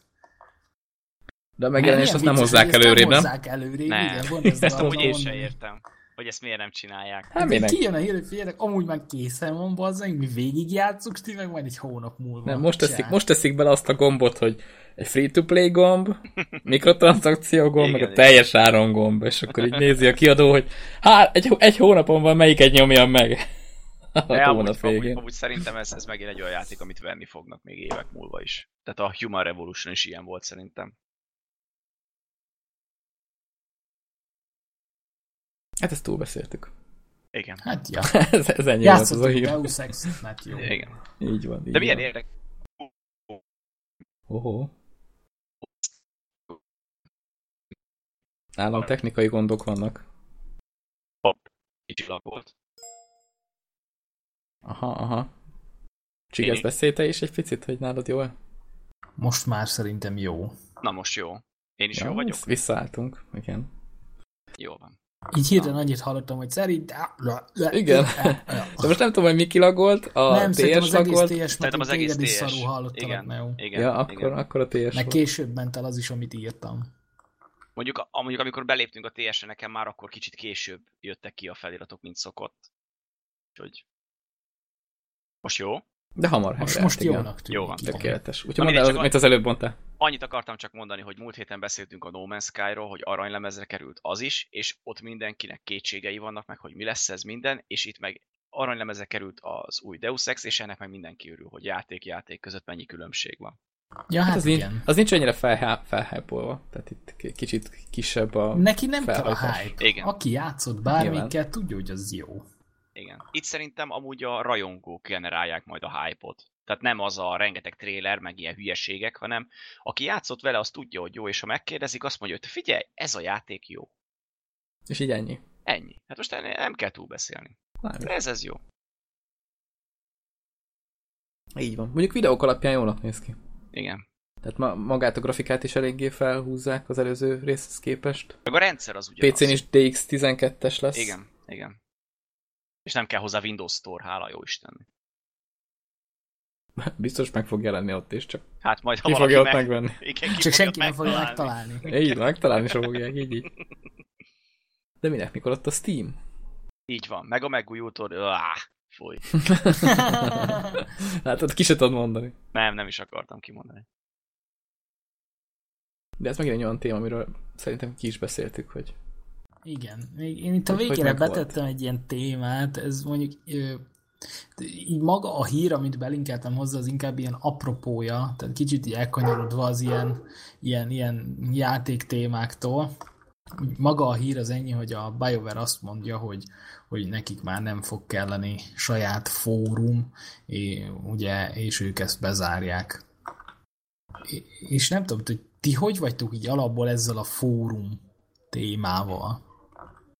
De a megjelenést azt nem hozzák előrébb, nem? hozzák előrébb, Nem. igen. Van ez Ezt a- amúgy én sem értem, hogy ezt miért nem csinálják. Hát Hát minek? kijön a hír, hogy figyeljetek, amúgy már készen van, bazzánk, mi végigjátszuk, ti meg majd egy hónap múlva. Nem, most teszik, most teszik bele azt a gombot, hogy egy free-to-play gomb, mikrotranszakció gomb, meg Igen, a teljes áron gomb, és akkor így nézi a kiadó, hogy hát egy, egy hónapon van, melyiket nyomjam meg. A De amúgy, hónap amúgy, végén. amúgy szerintem ez, ez megint egy olyan játék, amit venni fognak még évek múlva is. Tehát a Human Revolution is ilyen volt szerintem. Hát ezt túlbeszéltük. Igen. Hát ja, ez, ez ennyi volt az a hír. Deus Ex, hát jó. Igen. Így van. Így De milyen érdekes. Oho. Nálam technikai gondok vannak. Kicsilag volt. Aha, aha. Én Csigesz is. egy picit, hogy nálad jó Most már szerintem jó. Na most jó. Én is jó vagyok? vissz- Visszaálltunk, igen. Jó van. Így hirtelen annyit hallottam, hogy szerintem... Igen. De most nem tudom, hogy mi kilagolt, a nem, szerintem TS az egész lagolt. TS, meg Szerintem az egész téged is TS. szarul hallottalak, Igen. mert jó. Igen. Ja, akkor, igen. akkor a TS Meg később ment el az is, amit írtam. Mondjuk, a- mondjuk amikor beléptünk a TS-re, nekem már akkor kicsit később jöttek ki a feliratok, mint szokott. Úgyhogy... Most jó? De hamar Most, helyreállt, most igen. jónak tűnik. Jó van. Tökéletes. Úgyhogy mondd el, amit az előbb mondtál. Annyit akartam csak mondani, hogy múlt héten beszéltünk a No Man's Sky-ról, hogy aranylemezre került az is, és ott mindenkinek kétségei vannak meg, hogy mi lesz ez minden, és itt meg aranylemezre került az új Deus Ex, és ennek meg mindenki örül, hogy játék-játék között mennyi különbség van. Ja, Hát hát az, nincs, igen. az nincs annyira felhá- felhápolva. Tehát itt k- kicsit kisebb a... Neki nem kell a felhajtás. hype. Igen. Aki játszott bármikkel, tudja, hogy az jó. Igen. Itt szerintem amúgy a rajongók generálják majd a hype-ot. Tehát nem az a rengeteg tréler, meg ilyen hülyeségek, hanem aki játszott vele, az tudja, hogy jó, és ha megkérdezik, azt mondja, hogy figyelj, ez a játék jó. És így ennyi. Ennyi. Hát most ennél nem kell túl beszélni. Nem, De ez, ez jó. így van. Mondjuk videók alapján jól néz ki. Igen. Tehát ma, magát a grafikát is eléggé felhúzzák az előző részhez képest. Meg a rendszer az ugyanaz. PC-n is DX12-es lesz. Igen, igen. És nem kell hozzá Windows Store, hála jó Istennek. Biztos meg fog jelenni ott is, csak Hát majd ha ki fogja ott meg... megvenni. Igen, ki Csak fogja senki nem fogja megtalálni. Így, megtalálni sem fogják, így, így. De minek, mikor ott a Steam? Így van. Meg a megújultól... Ah, fúj. hát ott ki se tudod mondani. Nem, nem is akartam kimondani. De ez megint egy olyan téma, amiről szerintem ki is beszéltük, hogy Igen. Én itt a végére betettem egy ilyen témát, ez mondjuk ö, így maga a hír, amit belinkeltem hozzá, az inkább ilyen apropója, tehát kicsit így elkanyarodva az ilyen, ilyen, ilyen játék témáktól. Maga a hír az ennyi, hogy a BioWare azt mondja, hogy, hogy nekik már nem fog kelleni saját fórum, és, ugye, és ők ezt bezárják. És nem tudom, hogy ti hogy vagytok így alapból ezzel a fórum témával?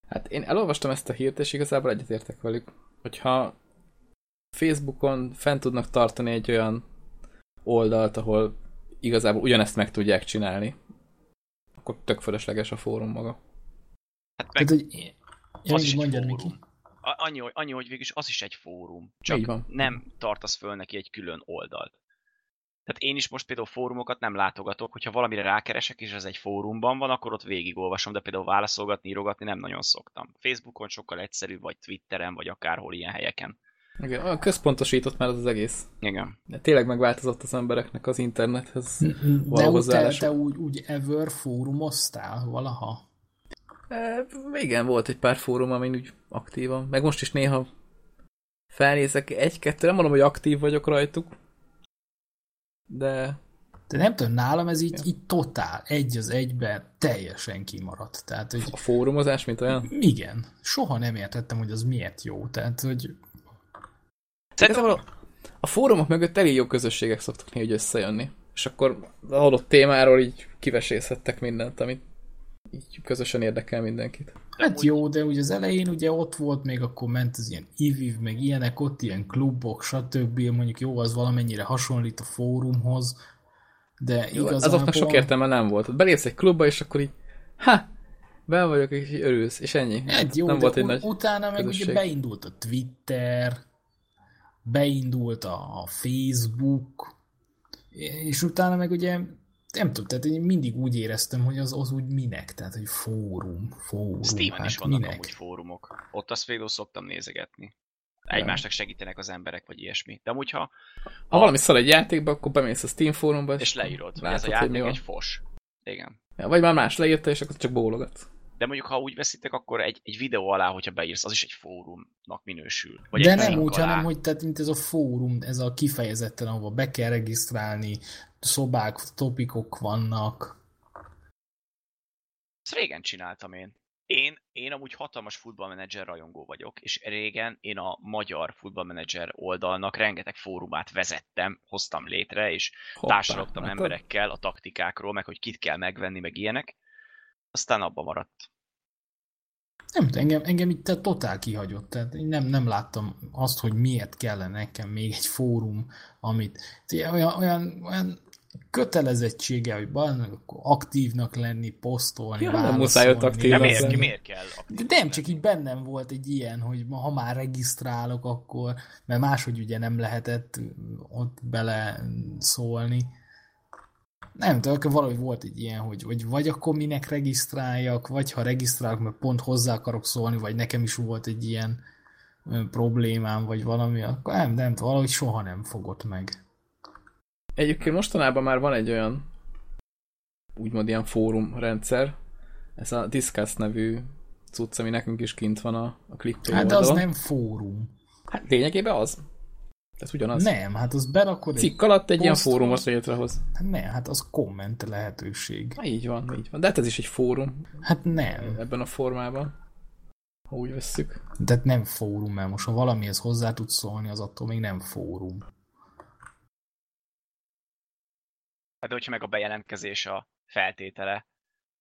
Hát én elolvastam ezt a hírt, és igazából egyetértek velük, hogyha Facebookon fent tudnak tartani egy olyan oldalt, ahol igazából ugyanezt meg tudják csinálni, akkor tök fölösleges a fórum maga. Hát meg Tehát, hogy... Ja, az is egy fórum. Miki. A- Annyi, hogy- annyi, hogy végülis az is egy fórum. Csak Így van. nem tartasz föl neki egy külön oldalt. Tehát én is most például fórumokat nem látogatok, hogyha valamire rákeresek, és ez egy fórumban van, akkor ott végigolvasom, de például válaszolgatni, írogatni nem nagyon szoktam. Facebookon sokkal egyszerűbb, vagy Twitteren, vagy akárhol ilyen helyeken. Igen, olyan központosított már az az egész. Igen. De tényleg megváltozott az embereknek az internethez. De való úgy te, te úgy, úgy ever fórumoztál valaha? E, igen, volt egy pár fórum, amin úgy aktívan. Meg most is néha felnézek egy-kettő, nem mondom, hogy aktív vagyok rajtuk, de De nem tudom, nálam ez így, így totál, egy az egybe teljesen kimaradt. Tehát, hogy a fórumozás, mint olyan. igen, soha nem értettem, hogy az miért jó. Tehát, hogy Szerintem a, a fórumok mögött elég jó közösségek szoktak néha így összejönni. És akkor az adott témáról így kivesészhettek mindent, amit így közösen érdekel mindenkit. hát jó, de ugye az elején ugye ott volt még, akkor ment az ilyen IVIV, meg ilyenek, ott ilyen klubok, stb. Mondjuk jó, az valamennyire hasonlít a fórumhoz, De Jó, igazából... Azoknak sok értelme nem volt. Belépsz egy klubba, és akkor így, ha, be vagyok, és örülsz, és ennyi. Hát jó, nem de volt egy u- nagy utána meg közösség. ugye beindult a Twitter, beindult a a Facebook, és utána meg ugye nem tudom, tehát én mindig úgy éreztem, hogy az, az úgy minek, tehát hogy fórum, fórum, Steven hát is vannak minek? amúgy fórumok. Ott azt például szoktam nézegetni. Egymásnak segítenek az emberek, vagy ilyesmi. De amúgy, ha, Ha valami szal egy játékba, akkor bemész a Steam fórumba, és, és leírod, hogy ez látod, a játék egy fos. Igen. Ja, vagy már más leírta, és akkor csak bólogatsz. De mondjuk, ha úgy veszitek, akkor egy, egy videó alá, hogyha beírsz, az is egy fórumnak minősül. Vagy De nem úgy, alá. hanem hogy tehát, mint ez a fórum, ez a kifejezetten, ahova be kell regisztrálni, szobák, topikok vannak. Ezt régen csináltam én. Én, én amúgy hatalmas futballmenedzser rajongó vagyok, és régen én a magyar futballmenedzser oldalnak rengeteg fórumát vezettem, hoztam létre, és Hoppá, társalogtam emberekkel a taktikákról, meg hogy kit kell megvenni, meg ilyenek. Aztán abba maradt. Nem engem, engem itt tehát totál kihagyott, tehát én nem, nem láttam azt, hogy miért kellene nekem még egy fórum, amit olyan, olyan, olyan kötelezettsége, hogy akkor aktívnak lenni, posztolni, Ja, nem muszáj ott aktív De Tényleg miért, lenni. miért kell? De nem, csak így bennem volt egy ilyen, hogy ma, ha már regisztrálok, akkor, mert máshogy ugye nem lehetett ott bele szólni. Nem tudom, akkor valahogy volt egy ilyen, hogy, hogy vagy akkor minek regisztráljak, vagy ha regisztrálok, mert pont hozzá akarok szólni, vagy nekem is volt egy ilyen problémám, vagy valami, akkor nem, nem tudom, valahogy soha nem fogott meg. Egyébként mostanában már van egy olyan úgymond ilyen fórumrendszer, ez a Discuss nevű cucc, ami nekünk is kint van a, a Hát de az oldalon. nem fórum. Hát lényegében az. Ez ugyanaz. Nem, hát az berakod egy... Cikk alatt egy ilyen fórumot létrehoz. Hát nem, hát az komment lehetőség. Na, így van, így van. De hát ez is egy fórum Hát nem. ebben a formában. Ha úgy vesszük. De nem fórum, mert most ha valamihez hozzá tudsz szólni, az attól még nem fórum. Hát de hogyha meg a bejelentkezés a feltétele,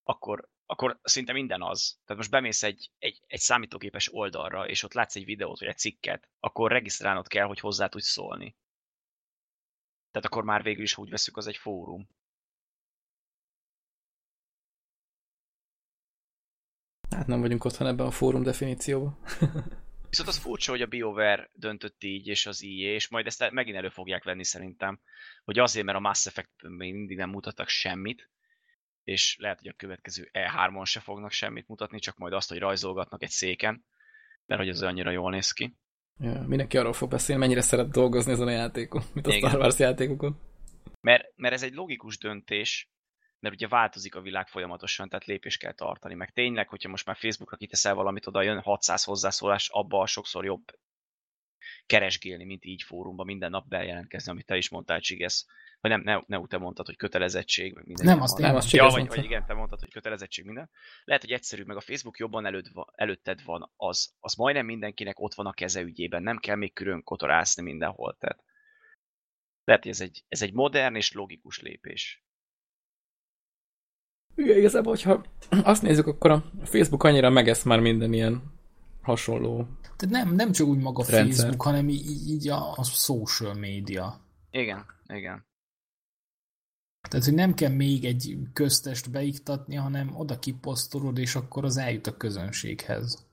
akkor, akkor szinte minden az. Tehát most bemész egy, egy, egy számítógépes oldalra, és ott látsz egy videót, vagy egy cikket, akkor regisztrálnod kell, hogy hozzá tudsz szólni. Tehát akkor már végül is úgy veszük, az egy fórum. Hát nem vagyunk otthon ebben a fórum definícióban. Viszont az furcsa, hogy a BioWare döntött így, és az EA, és majd ezt megint elő fogják venni szerintem, hogy azért, mert a Mass Effect még mindig nem mutattak semmit, és lehet, hogy a következő E3-on se fognak semmit mutatni, csak majd azt, hogy rajzolgatnak egy széken, mert hogy ez annyira jól néz ki. Ja, mindenki arról fog beszélni, mennyire szeret dolgozni ezen a játékon, mint a Igen. Star Wars játékokon. Mert, mert ez egy logikus döntés, mert ugye változik a világ folyamatosan, tehát lépést kell tartani. Meg tényleg, hogyha most már Facebookra kiteszel valamit, oda jön 600 hozzászólás, abba sokszor jobb keresgélni, mint így fórumban minden nap bejelentkezni, amit te is mondtál, Csigesz. Vagy nem, ne, ne te mondtad, hogy kötelezettség, meg minden. Nem, azt van. Nem, azt Ja, vagy, vagy igen, te mondtad, hogy kötelezettség minden. Lehet, hogy egyszerűbb, meg a Facebook jobban előtt előtted van, az, az majdnem mindenkinek ott van a keze ügyében, nem kell még külön kotorászni mindenhol. Tehát lehet, hogy ez egy, ez egy modern és logikus lépés. Igen, igazából, hogyha azt nézzük, akkor a Facebook annyira megesz már minden ilyen hasonló. Tehát nem, nem csak úgy maga a Rendszer. Facebook, hanem így, így a, a social média. Igen, igen. Tehát, hogy nem kell még egy köztest beiktatni, hanem oda kiposztolod, és akkor az eljut a közönséghez.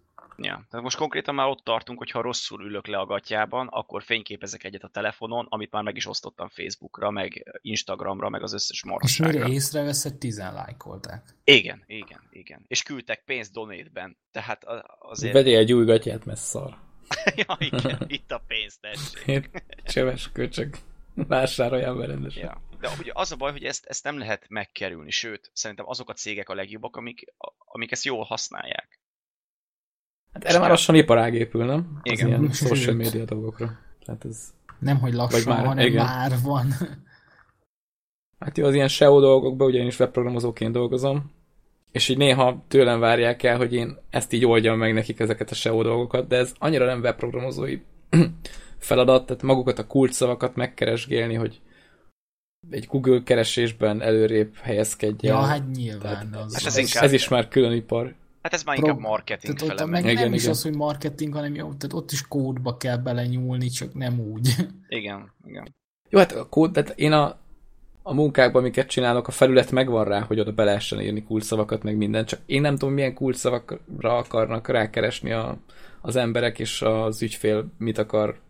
Ja. Tehát most konkrétan már ott tartunk, hogy ha rosszul ülök le a gatyában, akkor fényképezek egyet a telefonon, amit már meg is osztottam Facebookra, meg Instagramra, meg az összes És marhaságra. mire észreveszed, tizen lájkolták. Igen, igen, igen. És küldtek pénzt donate-ben. Tehát azért... Vegyél egy új gatyát, mert szar. ja, igen, itt a pénz, tessék. Én cseves köcsög. Vásároljál be rendesen. Ja. De ugye az a baj, hogy ezt, ezt nem lehet megkerülni, sőt, szerintem azok a cégek a legjobbak, amik, amik ezt jól használják. Hát erre már lassan iparág épül, nem? Az Igen. ilyen Sőt. social media dolgokra. Tehát ez... Nem, hogy lassan, Vagy már- hanem igen. már van. Hát jó, az ilyen SEO dolgokban, ugye én is webprogramozóként dolgozom, és így néha tőlem várják el, hogy én ezt így oldjam meg nekik ezeket a SEO dolgokat, de ez annyira nem webprogramozói feladat, tehát magukat a kulcsszavakat megkeresgélni, hogy egy Google keresésben előrébb helyezkedjen. Ja, hát nyilván. Tehát Az, Hát ez, ez ez, inkább- ez is már külön ipar. Hát ez már Pro- inkább marketing tehát ott fele meg megy. nem Igen, is igen. az, hogy marketing, hanem jó, tehát ott is kódba kell belenyúlni, csak nem úgy. Igen, igen. Jó, hát a kód, tehát én a a munkákban, amiket csinálok, a felület megvan rá, hogy oda be lehessen írni kulcsszavakat, meg minden, csak én nem tudom, milyen kulcsszavakra akarnak rákeresni a, az emberek, és az ügyfél mit akar,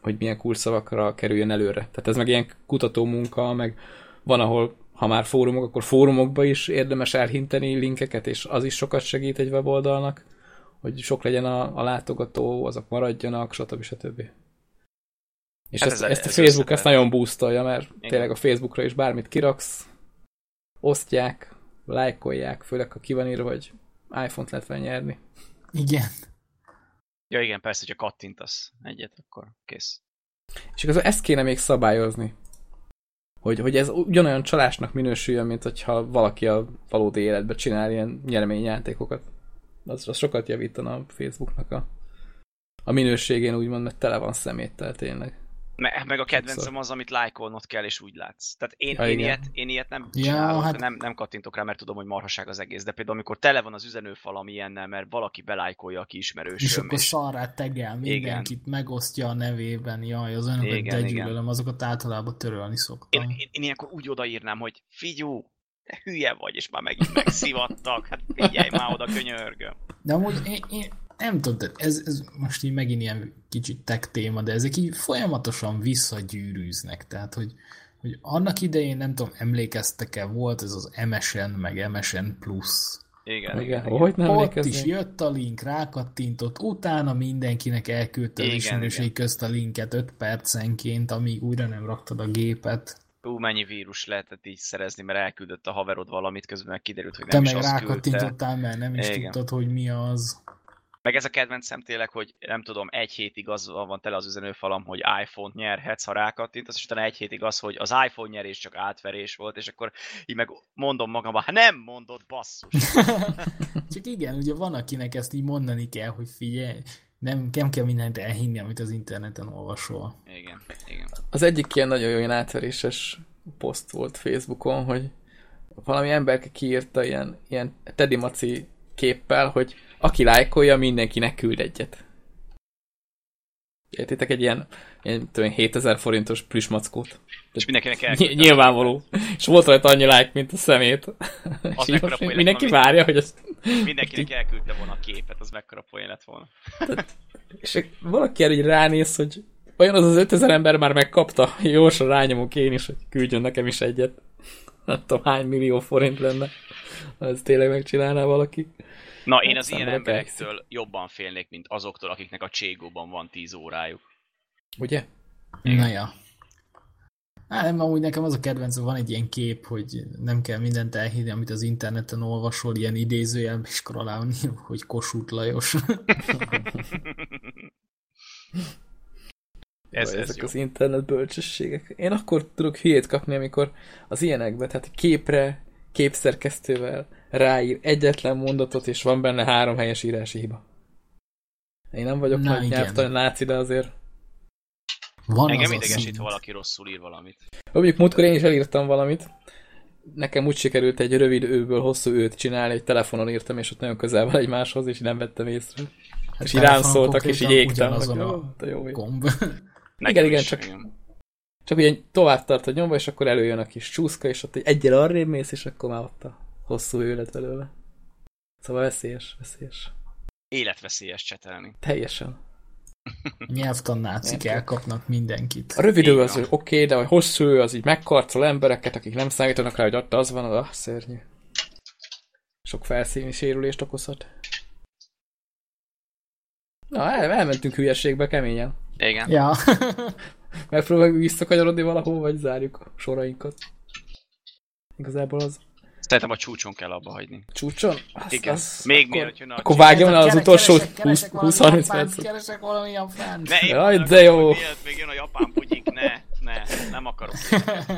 hogy milyen kulcsszavakra kerüljön előre. Tehát ez meg ilyen kutató munka, meg van, ahol ha már fórumok, akkor fórumokba is érdemes elhinteni linkeket, és az is sokat segít egy weboldalnak, hogy sok legyen a, a látogató, azok maradjanak, stb. stb. És hát ezt, ez, ezt a ez Facebook ezt nagyon boostolja, mert Igen. tényleg a Facebookra is bármit kiraksz, osztják, lájkolják, főleg ha ki van írva, hogy iPhone-t lehet nyerni. Igen. Ja igen, persze, hogyha kattintasz egyet, akkor kész. És igazán ezt kéne még szabályozni. Hogy, hogy ez ugyanolyan csalásnak minősüljön, mint hogyha valaki a valódi életben csinál ilyen nyereményjátékokat. Az, az sokat javítana a Facebooknak a, a minőségén, úgymond, mert tele van szeméttel tényleg. Me- meg a kedvencem az, amit lájkolnod kell, és úgy látsz. Tehát én, én, ilyet, én ilyet nem csinálok, ja, hát... nem, nem kattintok rá, mert tudom, hogy marhaság az egész, de például amikor tele van az üzenőfalam ilyennel, mert valaki belájkolja, aki ismerős. És akkor és... szarrá tegel mindenkit, igen. megosztja a nevében, jaj, az önöket begyűlölöm, azokat általában törölni szoktam. Én, én, én ilyenkor úgy odaírnám, hogy figyú, te hülye vagy, és már megint megszivattak, hát figyelj már oda, könyörgöm. De amúgy én, én nem tudom, ez, ez most így megint ilyen kicsit tech téma, de ezek így folyamatosan visszagyűrűznek, tehát hogy, hogy annak idején, nem tudom, emlékeztek-e, volt ez az MSN, meg MSN Plus. Igen, igen, igen. Hogy nem Ott is jött a link, rákattintott, utána mindenkinek elküldte az ismerőség közt a linket 5 percenként, amíg újra nem raktad a gépet. Ú, mennyi vírus lehetett így szerezni, mert elküldött a haverod valamit, közben meg kiderült, hogy nem Te is meg rákattintottál, mert nem is Igen. tudtad, hogy mi az. Meg ez a kedvencem tényleg, hogy nem tudom, egy hétig az van tele az üzenőfalam, hogy iPhone-t nyerhetsz, ha rákattintasz, és utána egy hétig az, hogy az iPhone nyerés csak átverés volt, és akkor így meg mondom magamban, hát nem mondod, basszus. csak igen, ugye van, akinek ezt így mondani kell, hogy figyelj, nem, nem kell mindent elhinni, amit az interneten olvasol. Igen, igen. Az egyik ilyen nagyon jó ilyen átveréses poszt volt Facebookon, hogy valami ember kiírta ilyen, ilyen Teddy Maci képpel, hogy aki lájkolja, mindenkinek küld egyet. Értitek egy ilyen, ilyen tudom, 7000 forintos plüsmackót. És mindenkinek el. Ny- nyilvánvaló. És volt rajta annyi like, mint a szemét. Az és most mindenki van, várja, hogy ezt... Mindenkinek elküldte volna a képet, az mekkora poén lett volna. és valaki erre így ránéz, hogy olyan az az 5000 ember már megkapta, jósan rányomok én is, hogy küldjön nekem is egyet. Nem tudom, hány millió forint lenne, ha ezt tényleg megcsinálná valaki. Na, én az ilyen emberektől elhiszik. jobban félnék, mint azoktól, akiknek a cségóban van 10 órájuk. Ugye? Na ja. Hát nem, amúgy nekem az a kedvenc, van egy ilyen kép, hogy nem kell mindent elhinni, amit az interneten olvasol, ilyen idézőjelben is korolálni, hogy Kossuth Lajos. ez, ez ezek jó. az internet bölcsességek. Én akkor tudok hülyét kapni, amikor az ilyenekbe, tehát képre, képszerkesztővel ráír egyetlen mondatot, és van benne három helyes írási hiba. Én nem vagyok Na, nagy nyelvtani náci, de azért... Van Engem idegesít, ha valaki rosszul ír valamit. Mondjuk múltkor én is elírtam valamit. Nekem úgy sikerült egy rövid őből hosszú őt csinálni, egy telefonon írtam, és ott nagyon közel van egymáshoz, és nem vettem észre. Hát és rám szóltak, és így égtem. Hogy, a jó, gomb. igen, igen, csak, csak ugye tovább tart a nyomba, és akkor előjön a kis csúszka, és ott egy egyel arrébb mész, és akkor már ott a hosszú ő lett belőle. Szóval veszélyes, veszélyes. Életveszélyes csetelni. Teljesen. Nyelvtan nácik elkapnak mindenkit. A rövid az, hogy oké, okay, de a hosszú az így megkarcol embereket, akik nem számítanak rá, hogy ott az van, az ah, szörnyű. Sok felszíni sérülést okozhat. Na, el, elmentünk hülyességbe keményen. Igen. Ja. Megpróbáljuk visszakanyarodni valahol, vagy zárjuk a sorainkat. Igazából az. Szerintem a csúcson kell abba hagyni. Csúcson? Azt, Igen. Az, Még akkor, mielőtt jön a Akkor vágjam le az utolsó 20-30 percet. Keresek valamilyen fent. Ne, Jaj, de jó. Mielőtt még jön a japán pugyik, ne, ne, nem akarok.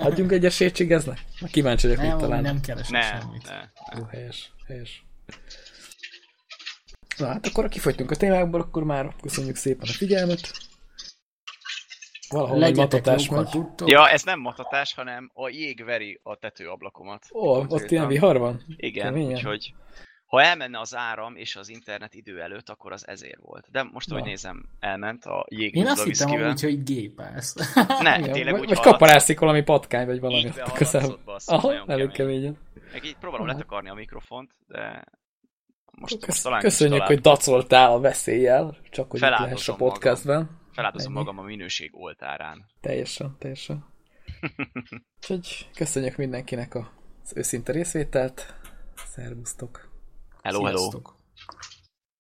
Adjunk egy esélyt csigeznek? Na kíváncsi vagyok, mit talán. Nem keresek ne, semmit. Ne, ne. Jó, helyes, helyes. Na hát akkor kifogytunk a témákból, akkor már köszönjük szépen a figyelmet. Valahol egy matatás megy. Ja, ez nem matatás, hanem a jég veri a tetőablakomat. Ó, ott ilyen vihar van? Igen, úgyhogy ha elmenne az áram és az internet idő előtt, akkor az ezért volt. De most, ahogy Na. nézem, elment a Én jégnyúzva azt hittem amúgy, hogy gépelsz. Ne, Igen, tényleg vagy, úgy vagy kaparászik valami patkány, vagy valami Így behallatszott, közel. basszus, Aha, nagyon elég kemény. keményen. Meg így próbálom Hát. letakarni a mikrofont, de most, Kösz, most talán köszönjük, hogy dacoltál a veszéllyel, csak hogy itt lehess a magam. Feláldozom Ennyi. magam a minőség oltárán. Teljesen, teljesen. Úgyhogy köszönjük mindenkinek az őszinte részvételt. Szervusztok! Hello, hello. Sziasztok.